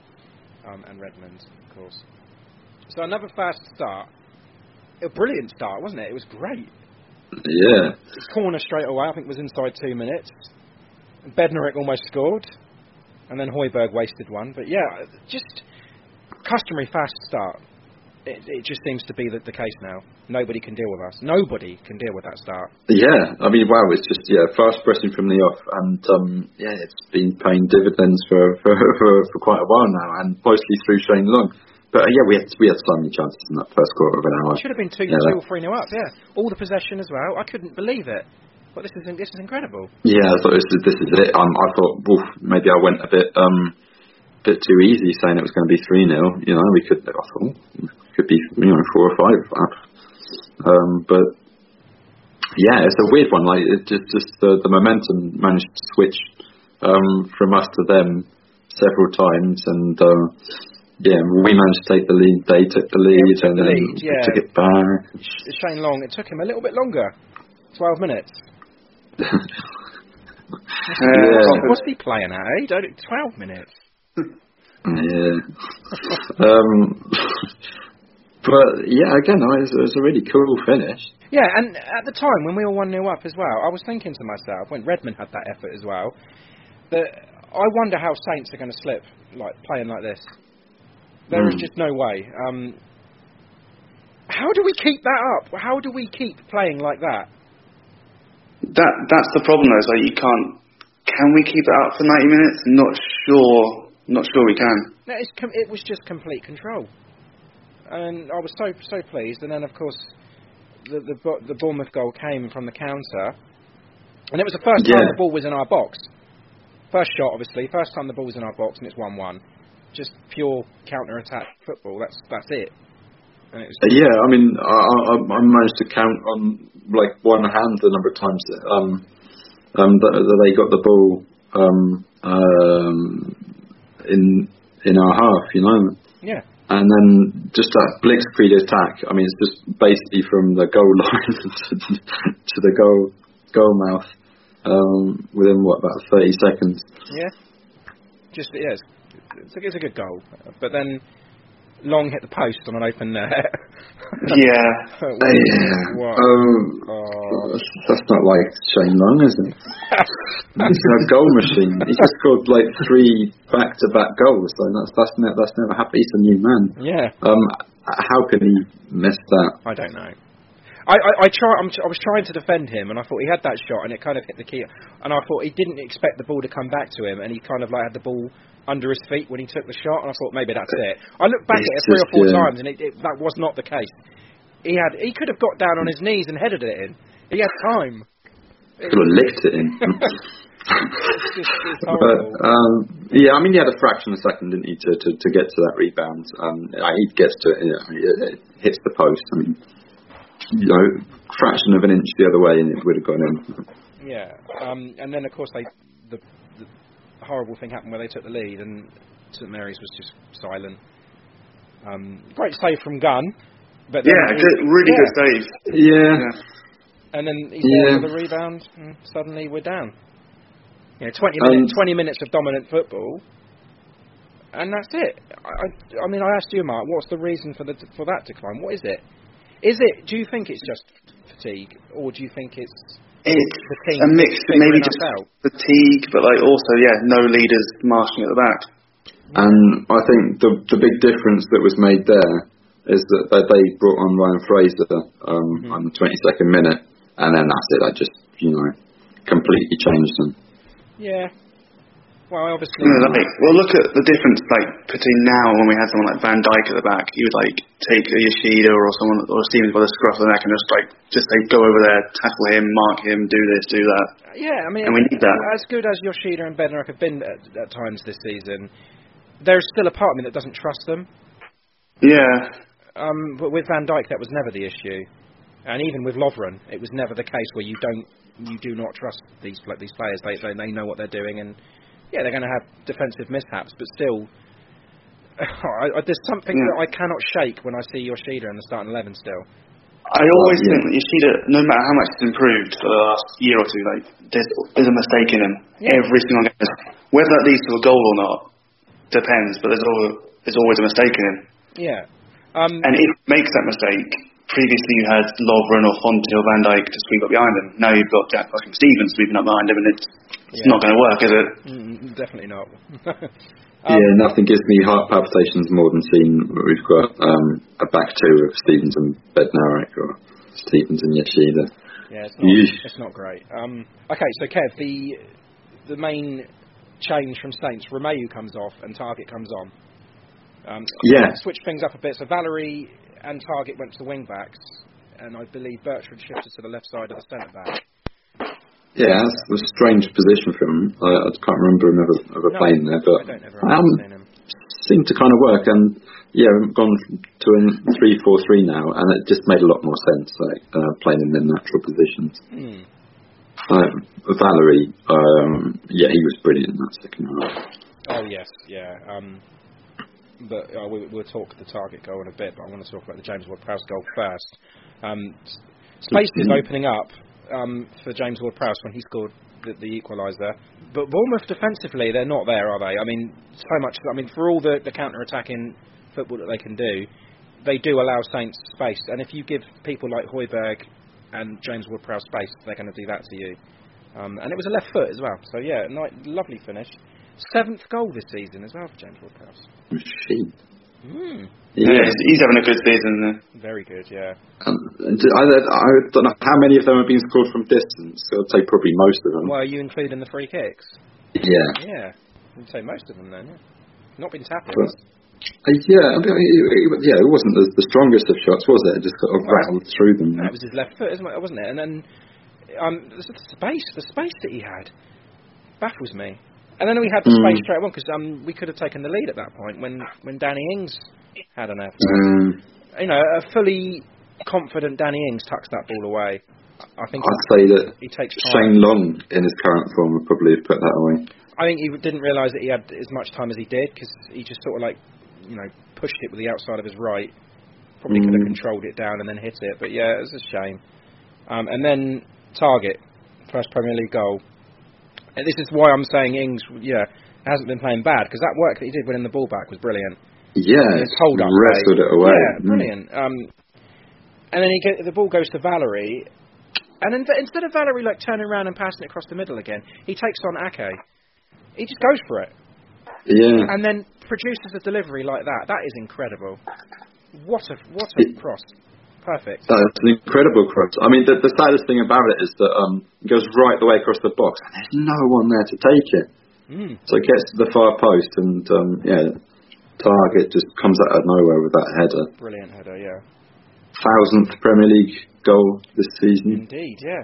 Um, and Redmond, of course. So another fast start. A brilliant start, wasn't it? It was great. yeah. Corner straight away. I think it was inside two minutes. Bednarek almost scored, and then Højbjerg wasted one. But yeah, just customary fast start. It, it just seems to be the, the case now. Nobody can deal with us. Nobody can deal with that start. Yeah, I mean, wow, it's just yeah, fast pressing from the off, and um, yeah, it's been paying dividends for, for for for quite a while now, and mostly through Shane Long. But uh, yeah, we had we had so many chances in that first quarter of an hour. It should have been two, Yeah, two or three nil up. Yeah, all the possession as well. I couldn't believe it. But this is this is incredible. Yeah, I thought this is this is it. Um, I thought, woof, maybe I went a bit um, bit too easy saying it was going to be three 0 You know, we could I thought could be you know four or five. up. Um, but yeah, it's a weird one. Like it just just the the momentum managed to switch um, from us to them several times, and uh, yeah, we managed to take the lead. They took the lead, took and the then lead, we yeah. took it back. Sh- Shane Long. It took him a little bit longer. Twelve minutes. Yeah. What's he playing at? Eh? Don't- Twelve minutes. Yeah. um, but yeah, again, it was, it was a really cool finish. Yeah, and at the time when we were 1 0 up as well, I was thinking to myself, when Redmond had that effort as well, that I wonder how Saints are going to slip like playing like this. There is Hmm. just no way. Um, how do we keep that up? How do we keep playing like that? That that's the problem though. So you can't. Can we keep it up for 90 minutes? Not sure. Not sure we can. No, it's com- it was just complete control, and I was so so pleased. And then of course, the the, the Bournemouth goal came from the counter, and it was the first time the ball was in our box. First shot, obviously. First time the ball was in our box and it's one-one. Just pure counter-attack football. That's that's it. And it was Uh, Yeah, I mean, I, I, I managed to count on like one hand the number of times that, um, um, that, that they got the ball um, um, in in our half, you know. yeah. And then just that blitzkrieg attack. I mean, it's just basically from the goal line to, the goal goal mouth um, within what about 30 seconds. Yeah. Just yeah, it's, it's, it's a good goal. But then Long hit the post on an open net. Yeah. Yeah. Um, Oh. that's, that's not like Shane Long, is it? He's a goal machine. He just scored like three back-to-back goals. So that's that's ne- that's never happened. He's a new man. Yeah. Um, how can he miss that? I don't know. I, I, I try. I'm, I was trying to defend him, and I thought he had that shot, and it kind of hit the key. And I thought he didn't expect the ball to come back to him, and he kind of like had the ball under his feet when he took the shot. And I thought maybe that's it. I looked back It's at it three or four yeah. times, and it, it, that was not the case. He had. He could have got down on his knees and headed it in. He had time. Could have licked it in. It's just it's but um, yeah, I mean, he had a fraction of a second, didn't he, to to, to get to that rebound? Um, he gets to it, you know, it, it hits the post. I mean, you know, fraction of an inch the other way, and it would have gone in. Yeah, um, and then of course they the, the horrible thing happened where they took the lead and St Mary's was just silent. Um, great save from Gunn, but Yeah, he- good, really yeah. good save. Yeah. Yeah. And then he's Yeah. there the rebound, and suddenly we're down. You know, 20 Um, minutes, 20 minutes of dominant football, and that's it. I, I, I mean, I asked you, Mark, what's the reason for the for that decline? What is it? Is it? Do you think it's just fatigue, or do you think it's It's a mix, figuring maybe just out? fatigue, but like also, yeah, no leaders marching at the back. And I think the the big difference that was made there is that, that they brought on Ryan Fraser um, Mhm. on the 22nd minute, and then that's it. That just you know completely changed them. Yeah. Well, obviously. Like, well, look at the difference like between now and when we had someone like Van Dijk at the back. He would like take a Yoshida or someone or Stevens by the scruff of the neck and just like just say go over there, tackle him, mark him, do this, do that. Yeah, I mean, And we need that. as good as Yoshida and Bednarek have been at, at times this season, there's still a part of me that doesn't trust them. Yeah, Um, but with Van Dijk, that was never the issue, and even with Lovren, it was never the case where you don't, you do not trust these like these players. They they, they know what they're doing, and yeah, they're going to have defensive mishaps, but still. I, I, there's something Yeah. that I cannot shake when I see Yoshida in the starting eleven. Still, I always think that Yoshida, no matter how much he's improved for the last year or two, like there's, there's a mistake in him Yeah. every single game. Whether that leads to a goal or not depends, but there's always there's always a mistake in him. yeah. Um, And if he makes that mistake, previously you had Lovren or Fonte or Van Dijk to sweep up behind him. Now you've got Jack fucking Stevens sweeping up behind him, and it's it's Yeah. not going to work, is it? mm, definitely not. yeah, nothing gives me heart palpitations more than seeing we've got um, a back two of Stevens and Bednarek or Stevens and Yoshida. Yeah, it's not, Yeesh. it's not great. Um, okay, so Kev, the the main change from Saints, Romeu comes off and Targett comes on. Um, Yeah. Switch things up a bit. So Valery and Targett went to the wing backs, and I believe Bertrand shifted to the left side of the centre back. Yeah, that's a strange position for him. I, I can't remember him ever, ever No, playing there, I but don't ever um, seemed to kind of work. And yeah, we've gone to a three-four-three now, and it just made a lot more sense, like uh, playing in their natural positions. Hmm. Uh, Valery, um, yeah, he was brilliant in that second half. Oh yes, yeah. Um, but uh, we, we'll talk the Targett goal in a bit. But I want to talk about the James Ward-Prowse goal first. Um, space is opening up um, for James Ward-Prowse when he scored the, the equaliser. But Bournemouth defensively, they're not there, are they? I mean, so much. I mean, for all the, the counter-attacking football that they can do, they do allow Saints space. And if you give people like Højbjerg and James Ward-Prowse space, they're going to do that to you. Um, and it was a left foot as well. So yeah, nice, lovely finish. Seventh goal this season as well for James Ward-Prowse. Machine. Mm. Yeah, Yeah. he's, he's having a good season. Very good, yeah. Um, I, I don't know how many of them have been scored from distance. I'd say probably most of them. Well, are you including the free kicks? Yeah. Yeah, I'd say most of them then. Yeah. Not been tapped. But, uh, yeah, I mean, it, it, yeah, it wasn't the, the strongest of shots, was it? It just sort of Well, rattled through them. That was his left foot, isn't it? Wasn't it? And then um, the, the space, the space that he had baffles me. And then we had the Mm. space straight on because um, we could have taken the lead at that point when when Danny Ings had an effort. Um, You know, a fully confident Danny Ings tucks that ball away. I think I'd say that he takes time. Shane Long in his current form would probably have put that away. I think he didn't realise that he had as much time as he did because he just sort of like, you know, pushed it with the outside of his right. Probably could have Mm. controlled it down and then hit it, but yeah, it was a shame. Um, and then Targett, first Premier League goal. And this is why I'm saying Ings, yeah, hasn't been playing bad because that work that he did winning the ball back was brilliant. Yeah, His hold up, wrestled play. it away. Yeah, Mm. brilliant. Um, and then he get, the ball goes to Valery, and then instead of Valery like turning around and passing it across the middle again, he takes on Ake. He just goes for it, Yeah, and then produces a delivery like that. That is incredible. What a what a cross! Perfect. that's an incredible cross. I mean, the, the saddest thing about it is that um, it goes right the way across the box, and there's no one there to take it. Mm. So it gets to the far post, and um, yeah, Targett just comes out of nowhere with that header. Brilliant header, yeah. Thousandth Premier League goal this season. Indeed, yeah.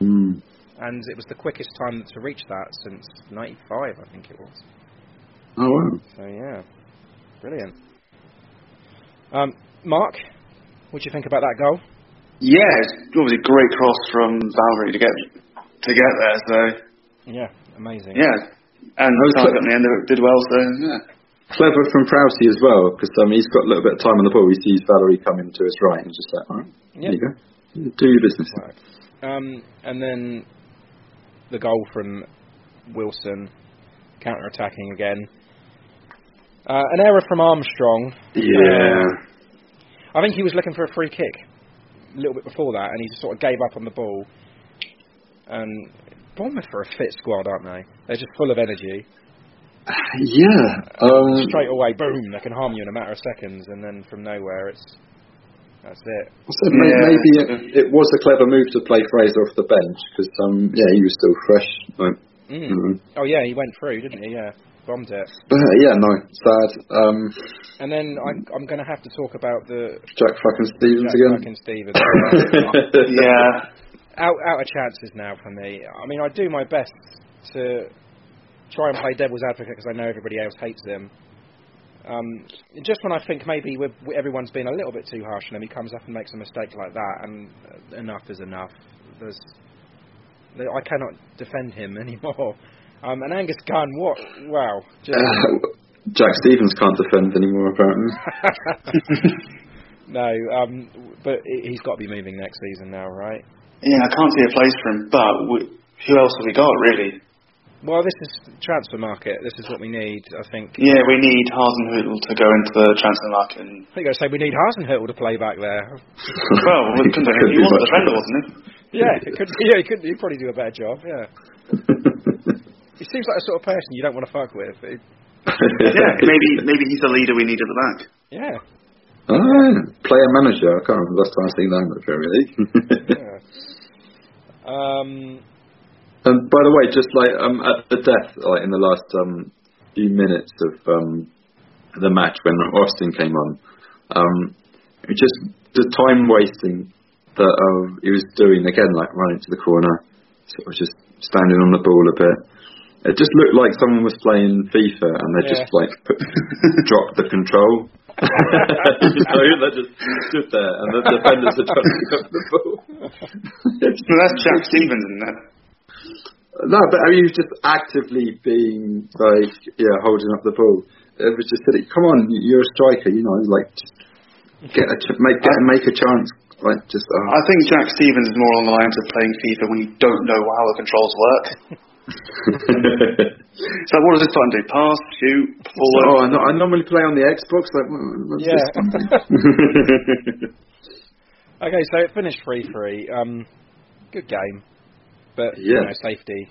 Mm. And it was the quickest time to reach that since '95, I think it was. Oh wow! So yeah, brilliant. Um, Mark, what do you think about that goal? Yeah, it's obviously a great cross from Valery to get to get there. So Yeah, amazing. yeah, and was Targett cl- in the end did well. So yeah, Clever from Prousey as well, because um, he's got a little bit of time on the ball. He sees Valery coming to his right, and he's just like, all right, Yeah. there you go, do your business. Right. Um, and then the goal from Wilson, counter-attacking again. Uh, an error from Armstrong. Yeah. I think he was looking for a free kick a little bit before that, and he just sort of gave up on the ball. And Bournemouth are a fit squad, aren't they? They're just full of energy. Yeah. Um, Straight away, boom, they can harm you in a matter of seconds, and then from nowhere, it's that's it. so may- Yeah. maybe it, it was a clever move to play Fraser off the bench because um, yeah, he was still fresh. Like, Mm. mm. Oh yeah, he went through, didn't he? Yeah, bombed it. But yeah, no, sad. Um, And then I, I'm going to have to talk about the Jack fucking Stevens Jack again. fucking Stevens. yeah. out out of chances now for me. I mean, I do my best to try and play devil's advocate because I know everybody else hates him. Um, just when I think maybe we're, everyone's been a little bit too harsh on him, he comes up and makes a mistake like that, and uh, enough is enough. There's, I cannot defend him anymore. Um, and Angus Gunn, what? Wow, just, Uh, Jack Stevens can't defend anymore, apparently. no. Um, but he- he's got to be moving next season now, right? Yeah, I can't see a place for him. But we, who else have we got really? Well, this is transfer market. This is what we need. I think. Yeah, we need Hasenhüttl to go into the transfer market. And, I think I say we need Hasenhüttl to play back there. well, we couldn't, he was a much defender, wasn't he? Yeah, it could. Yeah, he could. He'd probably do a better job. Yeah, he seems like the sort of person you don't want to fuck with. It- Yeah, maybe maybe he's the leader we need at the back. yeah, Ah, player manager. I can't remember the last time I've seen that in the Premier League. yeah. Um, and by the way, just like um, at the death, like in the last um, few minutes of um, the match when Austin came on, um, it just the time wasting that uh, he was doing again, like running to the corner, sort of just standing on the ball a bit. It just looked like someone was playing FIFA and they just like put, dropped the control. you know, they just stood there and the defenders are trying to pick up the ball. No, that's Jack Stevens in there. No, but I mean, he was just actively being like, yeah, holding up the ball. It was just silly. Come on, you're a striker, you know, like just get a ch- make get, make a chance, like just. Uh, I think Jack Stevens is more on the lines of playing FIFA when you don't know how the controls work. So what does this button do? Pass, shoot, forward. oh, I, no, I normally play on the Xbox. Like, what's yeah. this? okay, so it finished three three. Um, good game, but you Yeah. know, safety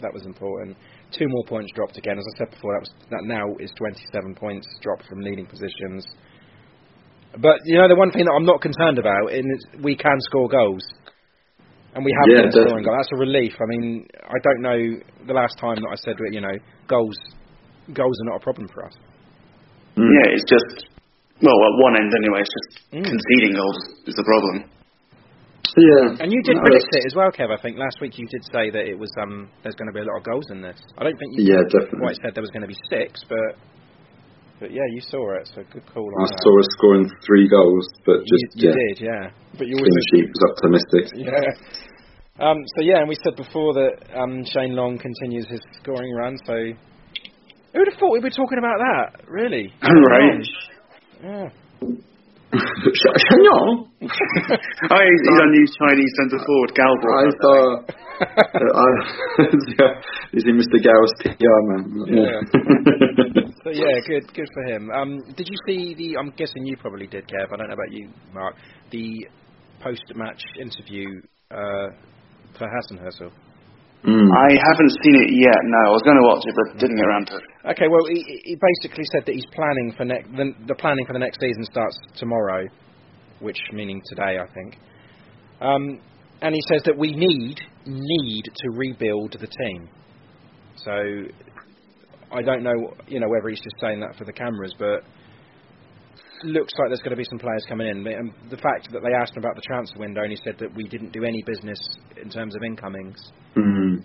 that was important. Two more points dropped again. As I said before, that was that now is 27 points dropped from leading positions. But you know, the one thing that I'm not concerned about is we can score goals. And we have Yeah, been scoring goals. That's a relief. I mean, I don't know the last time that I said, you know, goals goals are not a problem for us. Mm. Yeah, it's just well, at one end anyway. It's just Mm. conceding goals is the problem. Yeah. And you did No, predict it as well, Kev. I think last week you did say that it was um there's going to be a lot of goals in this. I don't think you Yeah, definitely. quite said there was going to be six, but but yeah, you saw it. So good call on I that. saw us scoring three goals, but just you, you yeah, did, yeah. But you clean always sheet was optimistic. yeah. Um, so yeah, and we said before that um, Shane Long continues his scoring run. So who would have thought we'd be talking about that? Really? right. Yeah. Shanyong. oh, he's, he's our new Chinese centre forward, I Galbraith. saw. I, is he Mr. Gow's PR man? Yeah. So yeah, good, good for him. Um, did you see the? I'm guessing you probably did, Kev. I don't know about you, Mark. The post-match interview uh, for Hasenhüttl. Mm. I haven't seen it yet. No, I was going to watch it, but didn't get around to it. Okay, well, he, he basically said that he's planning for next. The, the planning for the next season starts tomorrow, which meaning today, I think. Um, and he says that we need need to rebuild the team. So I don't know, you know, whether he's just saying that for the cameras, but looks like there's going to be some players coming in. And the fact that they asked him about the transfer window and he said that we didn't do any business in terms of incomings. Mm.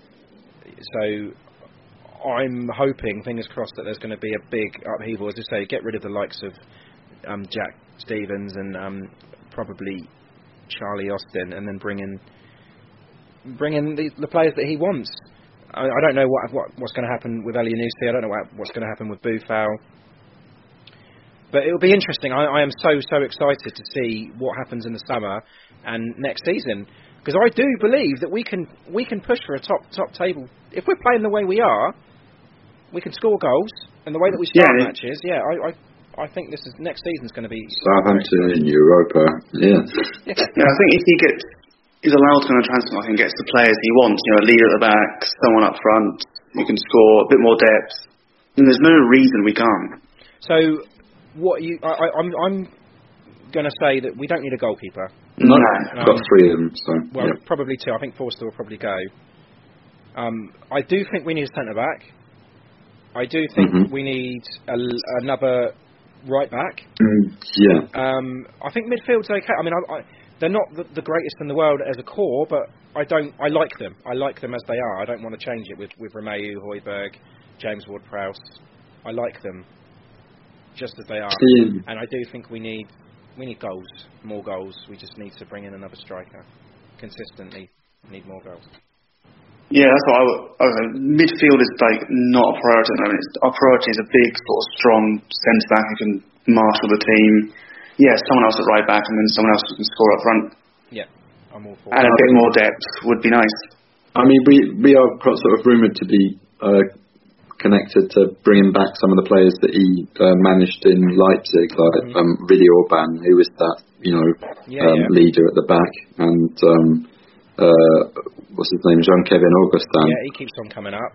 So I'm hoping, fingers crossed, that there's going to be a big upheaval. As I say, get rid of the likes of um, Jack Stevens and um, probably Charlie Austin, and then bring in bring in the, the players that he wants. I, I don't know what, what what's going to happen with Elyounoussi. I don't know what, what's going to happen with Boufal. But it'll be interesting. I, I am so so excited to see what happens in the summer and next season because I do believe that we can we can push for a top top table if we're playing the way we are. We can score goals and the way that we start Yeah. matches. Yeah, I, I I think this is next season's going to be. Southampton in Europa. Yeah. Yeah, I think if he gets, he's allowed to on a transfer market and gets the players he wants, you know, a leader at the back, someone up front who can score, a bit more depth, then there's no reason we can't. So what you I, I, I'm I'm going to say that we don't need a goalkeeper. No, Um, got three of them. So Well, yeah. probably two. I think Forster will probably go. Um, I do think we need a centre back. I do think Mhm. we need a, another right back. Mm, yeah. Um, I think midfield's okay. I mean, I, I, they're not the, the greatest in the world as a core, but I don't. I like them. I like them as they are. I don't want to change it with with Romeu, Højbjerg, James Ward-Prowse. I like them just as they are. Yeah. And I do think we need we need goals, more goals. We just need to bring in another striker consistently. Need more goals. Yeah, that's what I would. I would say. Midfield is like not a priority at the moment. It's, our priority is a big, sort of strong centre back who can marshal the team. Yeah, someone else at right back, and then someone else who can score up front. Yeah, I'm all for And it. a bit more depth would be nice. I mean, we we are sort of rumoured to be uh, connected to bringing back some of the players that he uh, managed in Leipzig, like Mhm. um, Willi Orban, who was that you know Yeah, um, yeah. leader at the back, and um, uh, what's his name, Jean Kevin Augustin. Yeah, he keeps on coming up.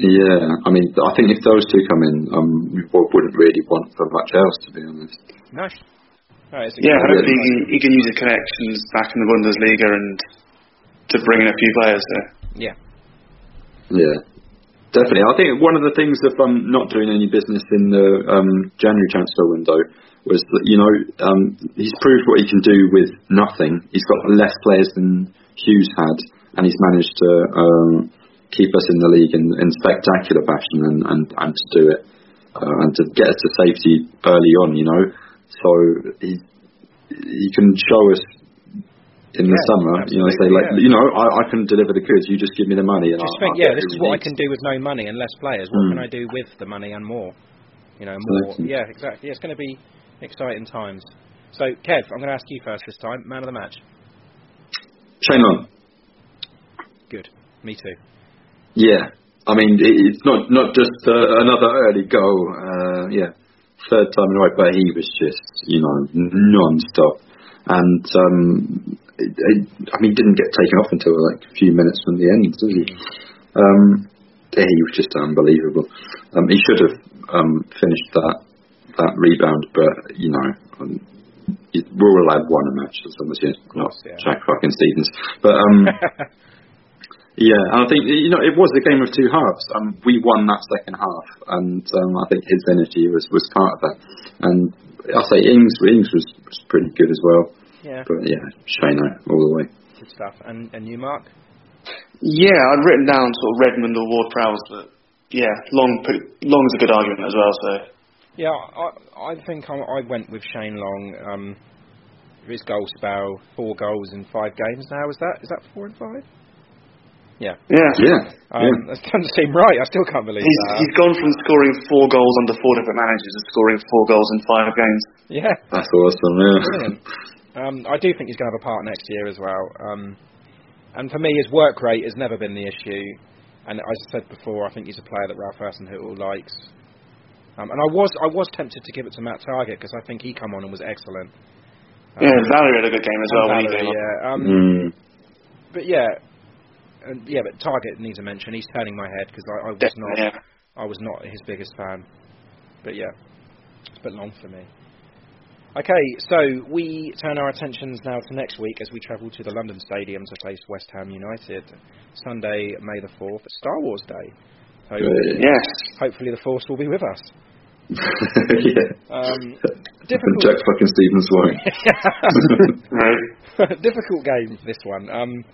Yeah, I mean, I think if those two come in, um, we wouldn't really want for much else, to be honest. No. No, it's Yeah, exciting. hopefully he can, he can use his connections back in the Bundesliga and to bring in a few players there. Yeah. Yeah, definitely. I think one of the things of um, not doing any business in the um, January transfer window was that you know um, he's proved what he can do with nothing. He's got less players than Hughes had, and he's managed to um, keep us in the league in, in spectacular fashion and, and, and to do it uh, and to get us to safety early on. You know, so he he can show us. In the Yeah, summer, you know, say like, yeah. you know, I, I can deliver the goods. You just give me the money, and Just think, I'll yeah, this is what I can do with no money and less players. What Mm. can I do with the money and more? You know, more. Exactly. Yeah, exactly. It's going to be exciting times. So, Kev, I'm going to ask you first this time. Man of the match. Shane Long. Good. Me too. Yeah, I mean it's not not just uh, another early goal. Uh, yeah, third time in a row, but he was just you know non-stop, and um, it, it, I mean didn't get taken off until like a few minutes from the end, did he? Um, yeah, he was just unbelievable. Um, he should have um, finished that that rebound, but you know. Um, it- we're all allowed one a match as long as you're not yeah. Jack fucking Stevens. But um, Yeah, and I think you know it was a game of two halves. Um, we won that second half, and um, I think his energy was, was part of that. And I say Ings, Ings was, was pretty good as well. yeah. But yeah, Shano all the way. United stuff. And and you, Mark? Yeah, I'd written down sort of Redmond or Ward Prowse, but yeah, Long Long's a good argument as well. So yeah, I I think I, I went with Shane Long. Um, his goal spell, four goals in five games now. Is that is that four and five? Yeah. Yeah. Yeah. Um, yeah. That doesn't seem right. I still can't believe He's, that. he's gone from scoring four goals under four different managers to scoring four goals in five games. Yeah. That's awesome. Yeah. Brilliant. Um, I do think he's going to have a part next year as well. Um, and for me, his work rate has never been the issue. And as I said before, I think he's a player that Ralph Hasenhüttl likes. Um, and I was I was tempted to give it to Matt Targett because I think he come on and was excellent. Um, Yeah, Valery had a good game as well when he Valery, yeah. Um, Mm. But yeah, and yeah, but Targett needs a mention. He's turning my head because I, I was Definitely, not yeah. I was not his biggest fan. But yeah, it's a bit long for me. Okay, so we turn our attentions now to next week as we travel to the London Stadium to face West Ham United, Sunday, May the 4th, Star Wars Day. So. Yes. hopefully the Force will be with us. yeah. Um, Jack difficult, fucking Stevens won't. Difficult game, this one. Um,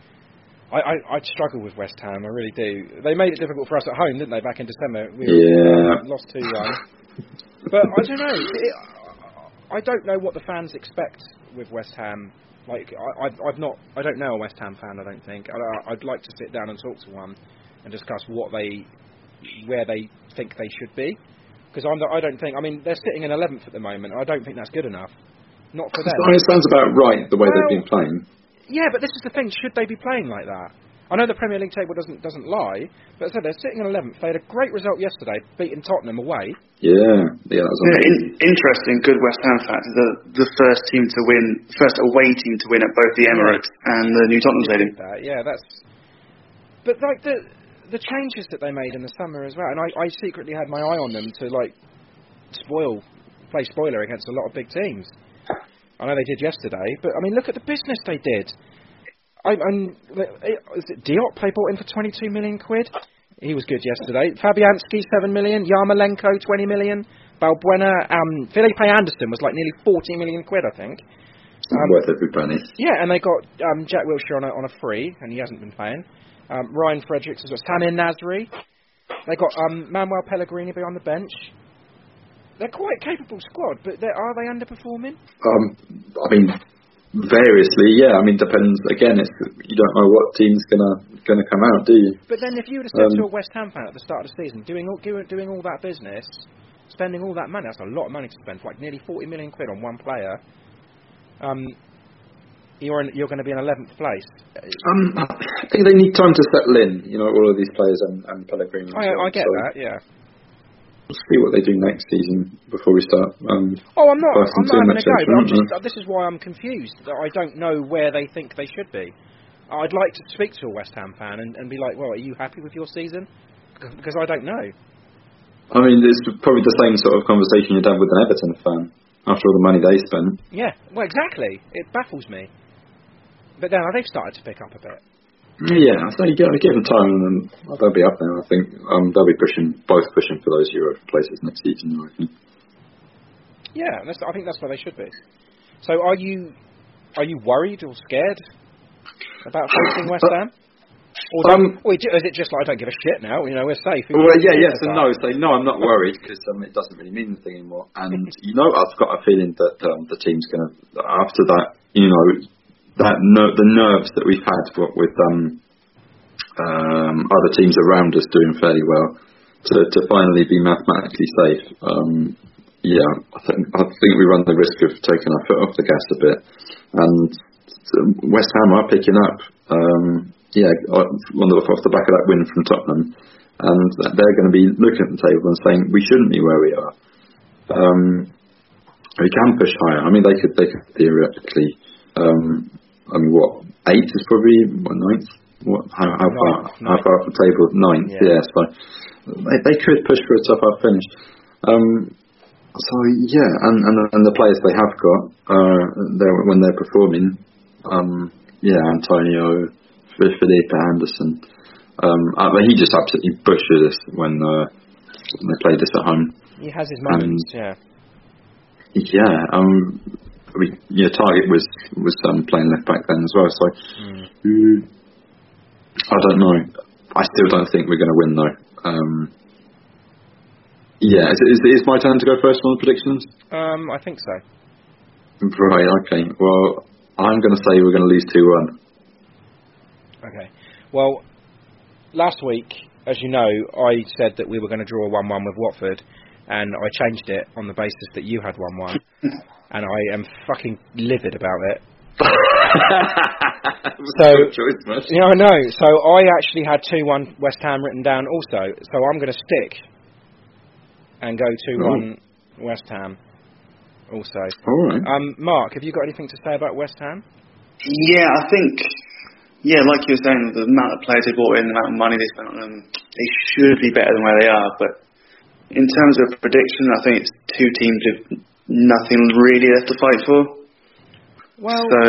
I, I, I struggle with West Ham, I really do. They made it difficult for us at home, didn't they, back in December? We Yeah. lost 2 1. But I don't know. It, I don't know what the fans expect with West Ham. Like I, I've, I've not, I don't know a West Ham fan. I don't think. I, I'd like to sit down and talk to one and discuss what they, where they think they should be. Because I'm, not, I don't think. I mean, they're sitting in 11th at the moment. I don't think that's good enough. Not for them. it sounds about right the way Well- they've been playing. Yeah, but this is the thing. Should they be playing like that? I know the Premier League table doesn't doesn't lie, but as I said they're sitting in 11th. They had a great result yesterday, beating Tottenham away. Yeah. Yeah. That was Yeah, amazing. in, interesting, good West Ham fact. The the first team to win, first away team to win at both the Emirates and the New Tottenham Stadium. That, yeah, that's. But like the the changes that they made in the summer as well, and I, I secretly had my eye on them to like spoil play spoiler against a lot of big teams. I know they did yesterday, but I mean, look at the business they did. I, I'm, is it Diop they bought in for 22 million quid? He was good yesterday. Fabianski 7 million, Yarmolenko 20 million, Balbuena, um, Felipe Anderson was like nearly 40 million quid, I think. Um, Worth every penny. Yeah, and they got um, Jack Wilshere on a, on a free, and he hasn't been playing. Um, Ryan Fredericks as well. Samir Nasri. They got um, Manuel Pellegrini behind the bench. They're quite a capable squad, but they're, they underperforming? Um, I mean, variously, yeah. I mean, depends. Again, it's you don't know what team's gonna gonna come out, do you? But then, if you would have said to Um, a West Ham fan at the start of the season, doing all, doing, doing all that business, spending all that money, that's a lot of money to spend, like nearly 40 million quid on one player. Um, you're in, you're going to be in 11th place. Um, I think they need time to settle in. You know, all of these players and, and Pellegrini. I, I get so that, yeah. We'll see what they do next season before we start. Um, Oh, I'm not. I'm not having a go. But I'm just, this is why I'm confused. That I don't know where they think they should be. I'd like to speak to a West Ham fan and, and be like, "Well, are you happy with your season?" Because I don't know. I mean, it's probably the same sort of conversation you'd have with an Everton fan after all the money they spent. Yeah, well, exactly. It baffles me. But then they've started to pick up a bit. Yeah, so you give, give them time and then they'll be up there. I think um, they'll be pushing, both pushing for those Euro places next season. I reckon. Yeah, that's, I think that's where they should be. So, are you are you worried or scared about facing West Ham? Or, Um, or is it just like I don't give a shit now? You know, we're safe. Who Well, yeah, yes and no. So no, I'm not worried because um, it doesn't really mean anything anymore. And you know, I've got a feeling that um, the team's going to after that. You know, that ner- the nerves that we've had with, with um, um, other teams around us doing fairly well to to finally be mathematically safe. Um, yeah, I think I think we run the risk of taking our foot off the gas a bit, and um, West Ham are picking up. Um, yeah, on the off the back of that win from Tottenham, and they're going to be looking at the table and saying we shouldn't be where we are. Um, we can push higher. I mean, they could they could theoretically. Um, I mean, what eight is probably what ninth? What how how far Ninth, how ninth. far off the table? Ninth, Yeah. yeah. so they, they could push for a top half finish. Um, so yeah, and, and and the players they have got, uh, they're, when they're performing, um, yeah, Antonio, Felipe Anderson, um, I mean, he just absolutely butchered us when, uh, when they played us at home. He has his moments. yeah. Yeah, um, I mean, yeah, Targett was was um, playing left back then as well. So Mm, I don't know. I still don't think we're going to win though. Um, yeah, is, is, is my turn to go first on the predictions? Um, I think so. Right. Okay. Well, I'm going to say we're going to lose two one. Okay. Well, last week, as you know, I said that we were going to draw a 1 1 with Watford, and I changed it on the basis that you had 1 1. and I am fucking livid about it. so, choice, yeah, I know. So I actually had 2 1 West Ham written down also. So I'm going to stick and go 2 1 West Ham also. All right. Um, Mark, have you got anything to say about West Ham? Yeah, I think, yeah, like you were saying, the amount of players they bought in, the amount of money they spent on them, they should be better than where they are. But in terms of prediction, I think it's two teams with nothing really left to fight for. Well, So,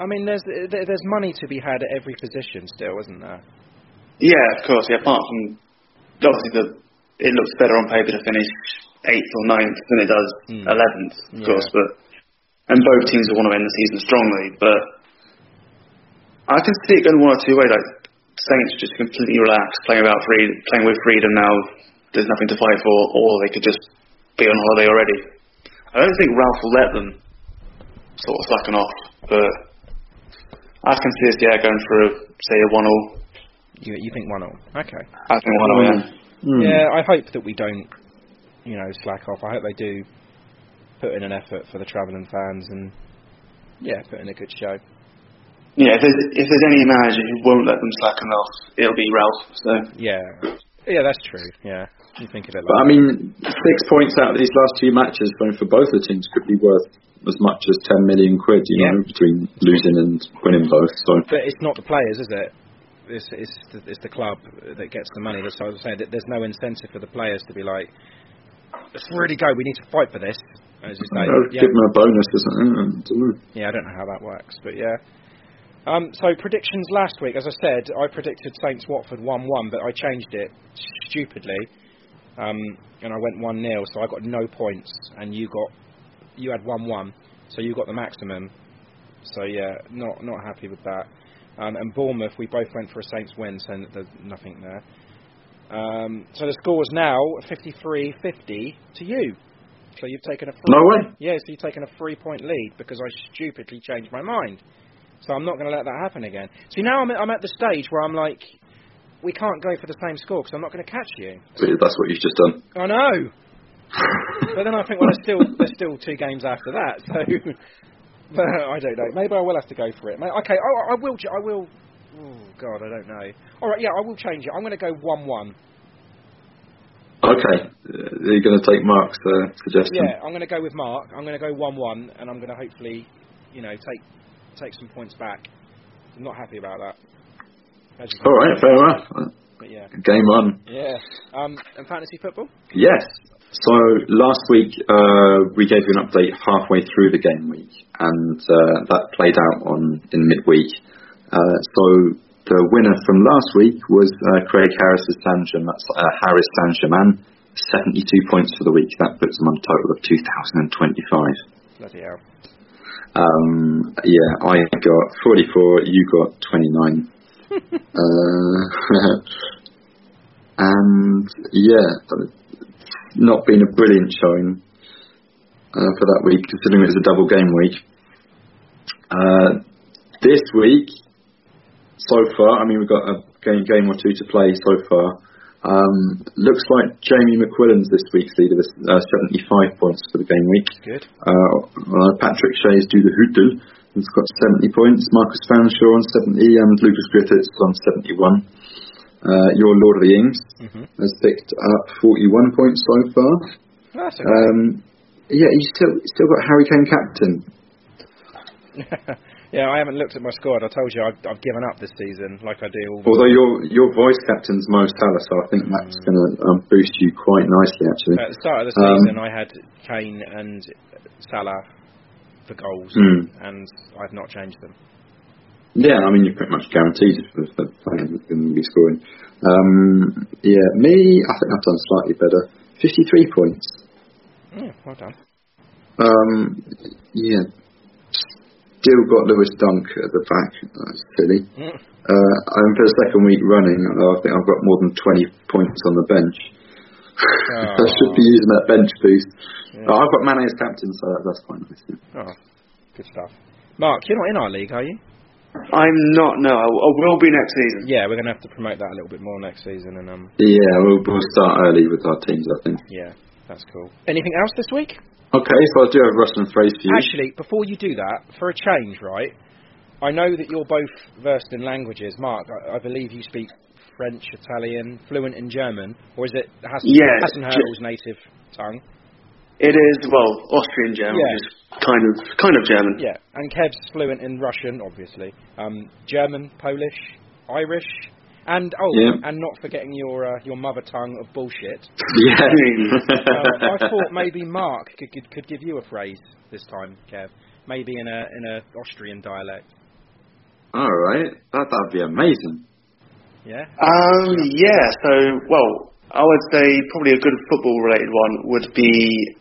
I mean, there's there's money to be had at every position still, isn't there? yeah, of course, yeah, apart from, obviously, the, it looks better on paper to finish 8th or ninth than it does Hmm. 11th, of Yeah. course, but, and both teams will want to end the season strongly, but I can see it going one or two ways, like, Saints just completely relaxed, playing about free, playing with freedom now, there's nothing to fight for, or they could just be on holiday already. I don't think Ralph will let them sort of slacken off, but I can see us, yeah, going for, a, say, a 1 0. You you think one all? Okay. I think 1 0, yeah. Hmm. Yeah, I hope that we don't, you know, slack off. I hope they do put in an effort for the travelling fans and yeah, put in a good show. Yeah, if there's, if there's any manager who won't let them slacken off, it'll be Ralph. So Yeah, yeah, that's true. Yeah, you think of it But I mean, six points out of these last two matches, for both the teams, could be worth as much as ten million quid. You Yeah. know, between losing and winning both. So But it's not the players, is it? It's it's the, it's the club that gets the money. That's what I was saying. that There's no incentive for the players to be like, let's really go. We need to fight for this. As you say, yeah, give them a bonus or something. I don't know. Yeah, I don't know how that works, but yeah. Um, so predictions last week, as I said, I predicted Saints Watford one one, but I changed it stupidly, um, and I went one 0 so I got no points, and you got you had one one, so you got the maximum. So yeah, not not happy with that. Um, and Bournemouth, we both went for a Saints win, so there's nothing there. Um, so the score is now 53-50 to you. So you've taken a three No way. yeah, so you've taken a three point lead because I stupidly changed my mind. So I'm not going to let that happen again. See, now I'm at, I'm at the stage where I'm like, we can't go for the same score because I'm not going to catch you. That's what you've just done. I know. but then I think, well, there's still there's still two games after that. So, I don't know. Maybe I will have to go for it. Okay, I, I will. I will. Oh God, I don't know. All right, yeah, I will change it. I'm going to go one-one. Okay, uh, are you going to take Mark's uh, suggestion? Yeah, I'm going to go with Mark. I'm going to go one-one, and I'm going to hopefully, you know, take take some points back. I'm not happy about that. All right, fair enough. But yeah, Game on. yeah. Um, and fantasy football. Yes. So last week uh, we gave you an update halfway through the game week, and uh, that played out on in midweek. Uh, so the winner from last week was uh, Craig Harris's Saint That's uh, Harris Germain, 72 points for the week. That puts him on a total of 2,025. Bloody hell. Um, yeah, I got 44. You got 29. Uh, and yeah, not been a brilliant showing uh, for that week, considering it was a double game week. Uh, this week, so far, I mean, we've got a game, game or two to play so far. Um, looks like Jamie McQuillan's this week's leader with uh, 75 points for the game week. Good. Uh, uh, Patrick Shea's due the Hootel. He's got 70 points. Marcus Fanshaw on 70 and Lucas Griffiths on 71. Uh, your Lord of the Ings Mhm. has picked up 41 points so far. That's okay. Um, yeah, he's still still got Harry Kane captain. yeah, I haven't looked at my squad. I told you I've, I've given up this season, like I do Although your your voice captain's Mo Salah, so I think that's going to um, boost you quite nicely actually. At the start of the Um, season, I had Kane and Salah for goals, Hmm. and I've not changed them. Yeah, I mean you're pretty much guaranteed for the players going to be scoring. Um, yeah, me, I think I've done slightly better. 53 points. Mm, well done. Um, yeah, still got Lewis Dunk at the back. That's silly. Mm. Uh, and for the second week running, I think I've got more than 20 points on the bench. I should be using that bench boost. Oh, I've got Mane as captain, so that, that's quite nice. yeah. Oh, good stuff. Mark, you're not in our league, are you? I'm not. No, I, I will be next season. Yeah, we're going to have to promote that a little bit more next season, and um, Yeah, we'll, we'll start early with our teams, I think. yeah, that's cool. Anything else this week? Okay, so I do have Russian phrase for you. Actually, before you do that, for a change, right? I know that you're both versed in languages. Mark, I, I believe you speak French, Italian, fluent in German, or is it Hassan, Yeah, Hassan Ge- Hurdle's native tongue? It is well Austrian German, Yeah. which is kind of kind of German. Yeah, and Kev's fluent in Russian, obviously. Um, German, Polish, Irish, and oh, Yeah. and not forgetting your uh, your mother tongue of bullshit. Yeah. um, I thought maybe Mark could, could could give you a phrase this time, Kev. Maybe in a in a Austrian dialect. All right, that that'd be amazing. Yeah. Um, yeah. So, well, I would say probably a good football-related one would be,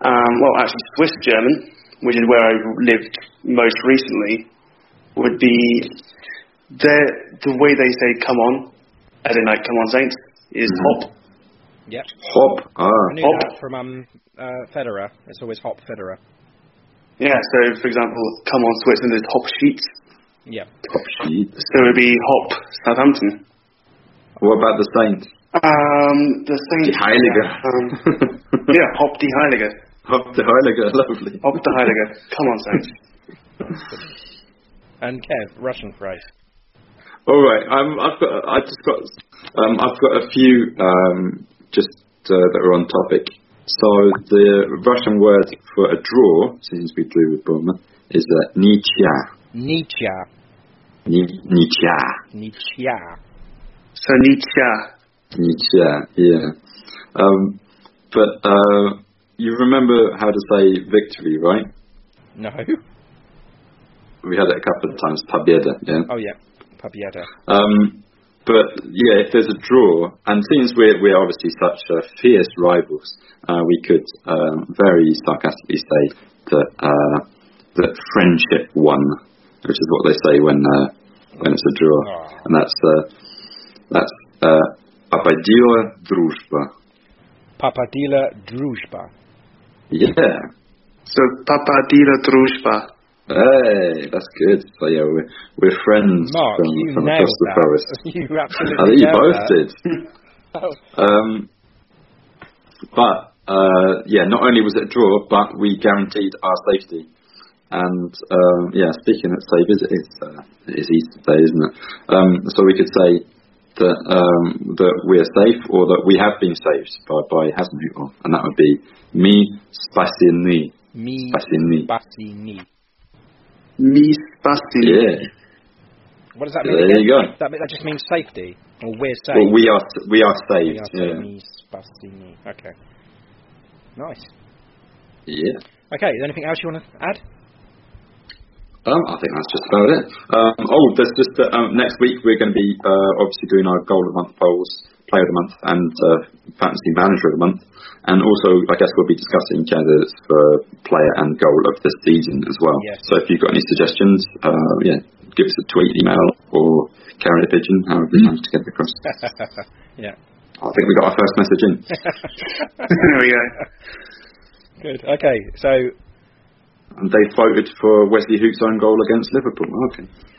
um, well, actually Swiss German, which is where I lived most recently, would be the the way they say "come on," as in like "come on, Saints," is hop. Yep. Hop. Ah. I knew Hop. that from um uh, Federer. It's always Hop Federer. Yeah. So, for example, "come on, Switzerland" is "hop sheets." Yeah. Hop sheet. So it would be "hop Southampton." What about the Saints? Um, the Die Saints. Heilige. Um, yeah, "hop die Heilige." Hop the Heilige. Lovely. Hop the Heilige. Come on, Saints. And Kev, Russian phrase. All right. Um, I've got. I just got. Um, I've got a few. Um, just uh, that are on topic. So the Russian word for a draw, since we drew with Bournemouth, is uh, nichya. Nietzsche. Nichya. Nietzsche. Nietzsche. So yeah. Um, but uh, you remember how to say victory, right? No. We had it a couple of times. Pabieda, yeah. Oh yeah, pabieda. Um, but yeah, if there's a draw, and since we're we're obviously such uh, fierce rivals, uh, we could um, very sarcastically say that uh, that friendship won which is what they say when uh, when it's a draw, ah. and that's uh, that's uh, Papadila druspa. Papadila Družba. Yeah. So Papadila druspa. Hey, that's good. So yeah, we're, we're friends Mark, from, from across that. the forest. you absolutely I think you both that. did. Oh. um, but uh, yeah, not only was it a draw, but we guaranteed our safety. And um, yeah, speaking of save, is it is uh, it is Easter Day, isn't it? Um, so we could say that um, that we're safe, or that we have been saved by by Hasenhüttl, and that would be me spasini. Me Spasini. Bassini. Mi Spasti. Yeah. What does that mean? There again? you go. That, that just means safety, or we're safe. Well, we are we are We saved. are Yeah. Me Bassini. Okay. Nice. Yeah. Okay. Is there anything else you want to add? Um, I think that's just about it. Um, oh, there's just uh, um, next week we're going to be uh, obviously doing our goal of the month polls, player of the month, and uh, fantasy manager of the month, and also I guess we'll be discussing candidates for player and goal of the season as well. Yes. So if you've got any suggestions, uh, yeah, give us a tweet, email, or carry a pigeon, however you manage to get across. yeah. I think we got our first message in. there we go. Good. Okay. So. And they voted for Wesley Hoedt's own goal against Liverpool. Okay.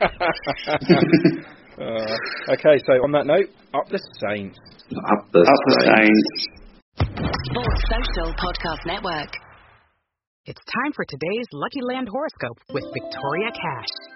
uh, okay. So on that note, up the Saints. Up the, Up the Saints. Saints. Sports Social Podcast Network. It's time for today's Lucky Land horoscope with Victoria Cash.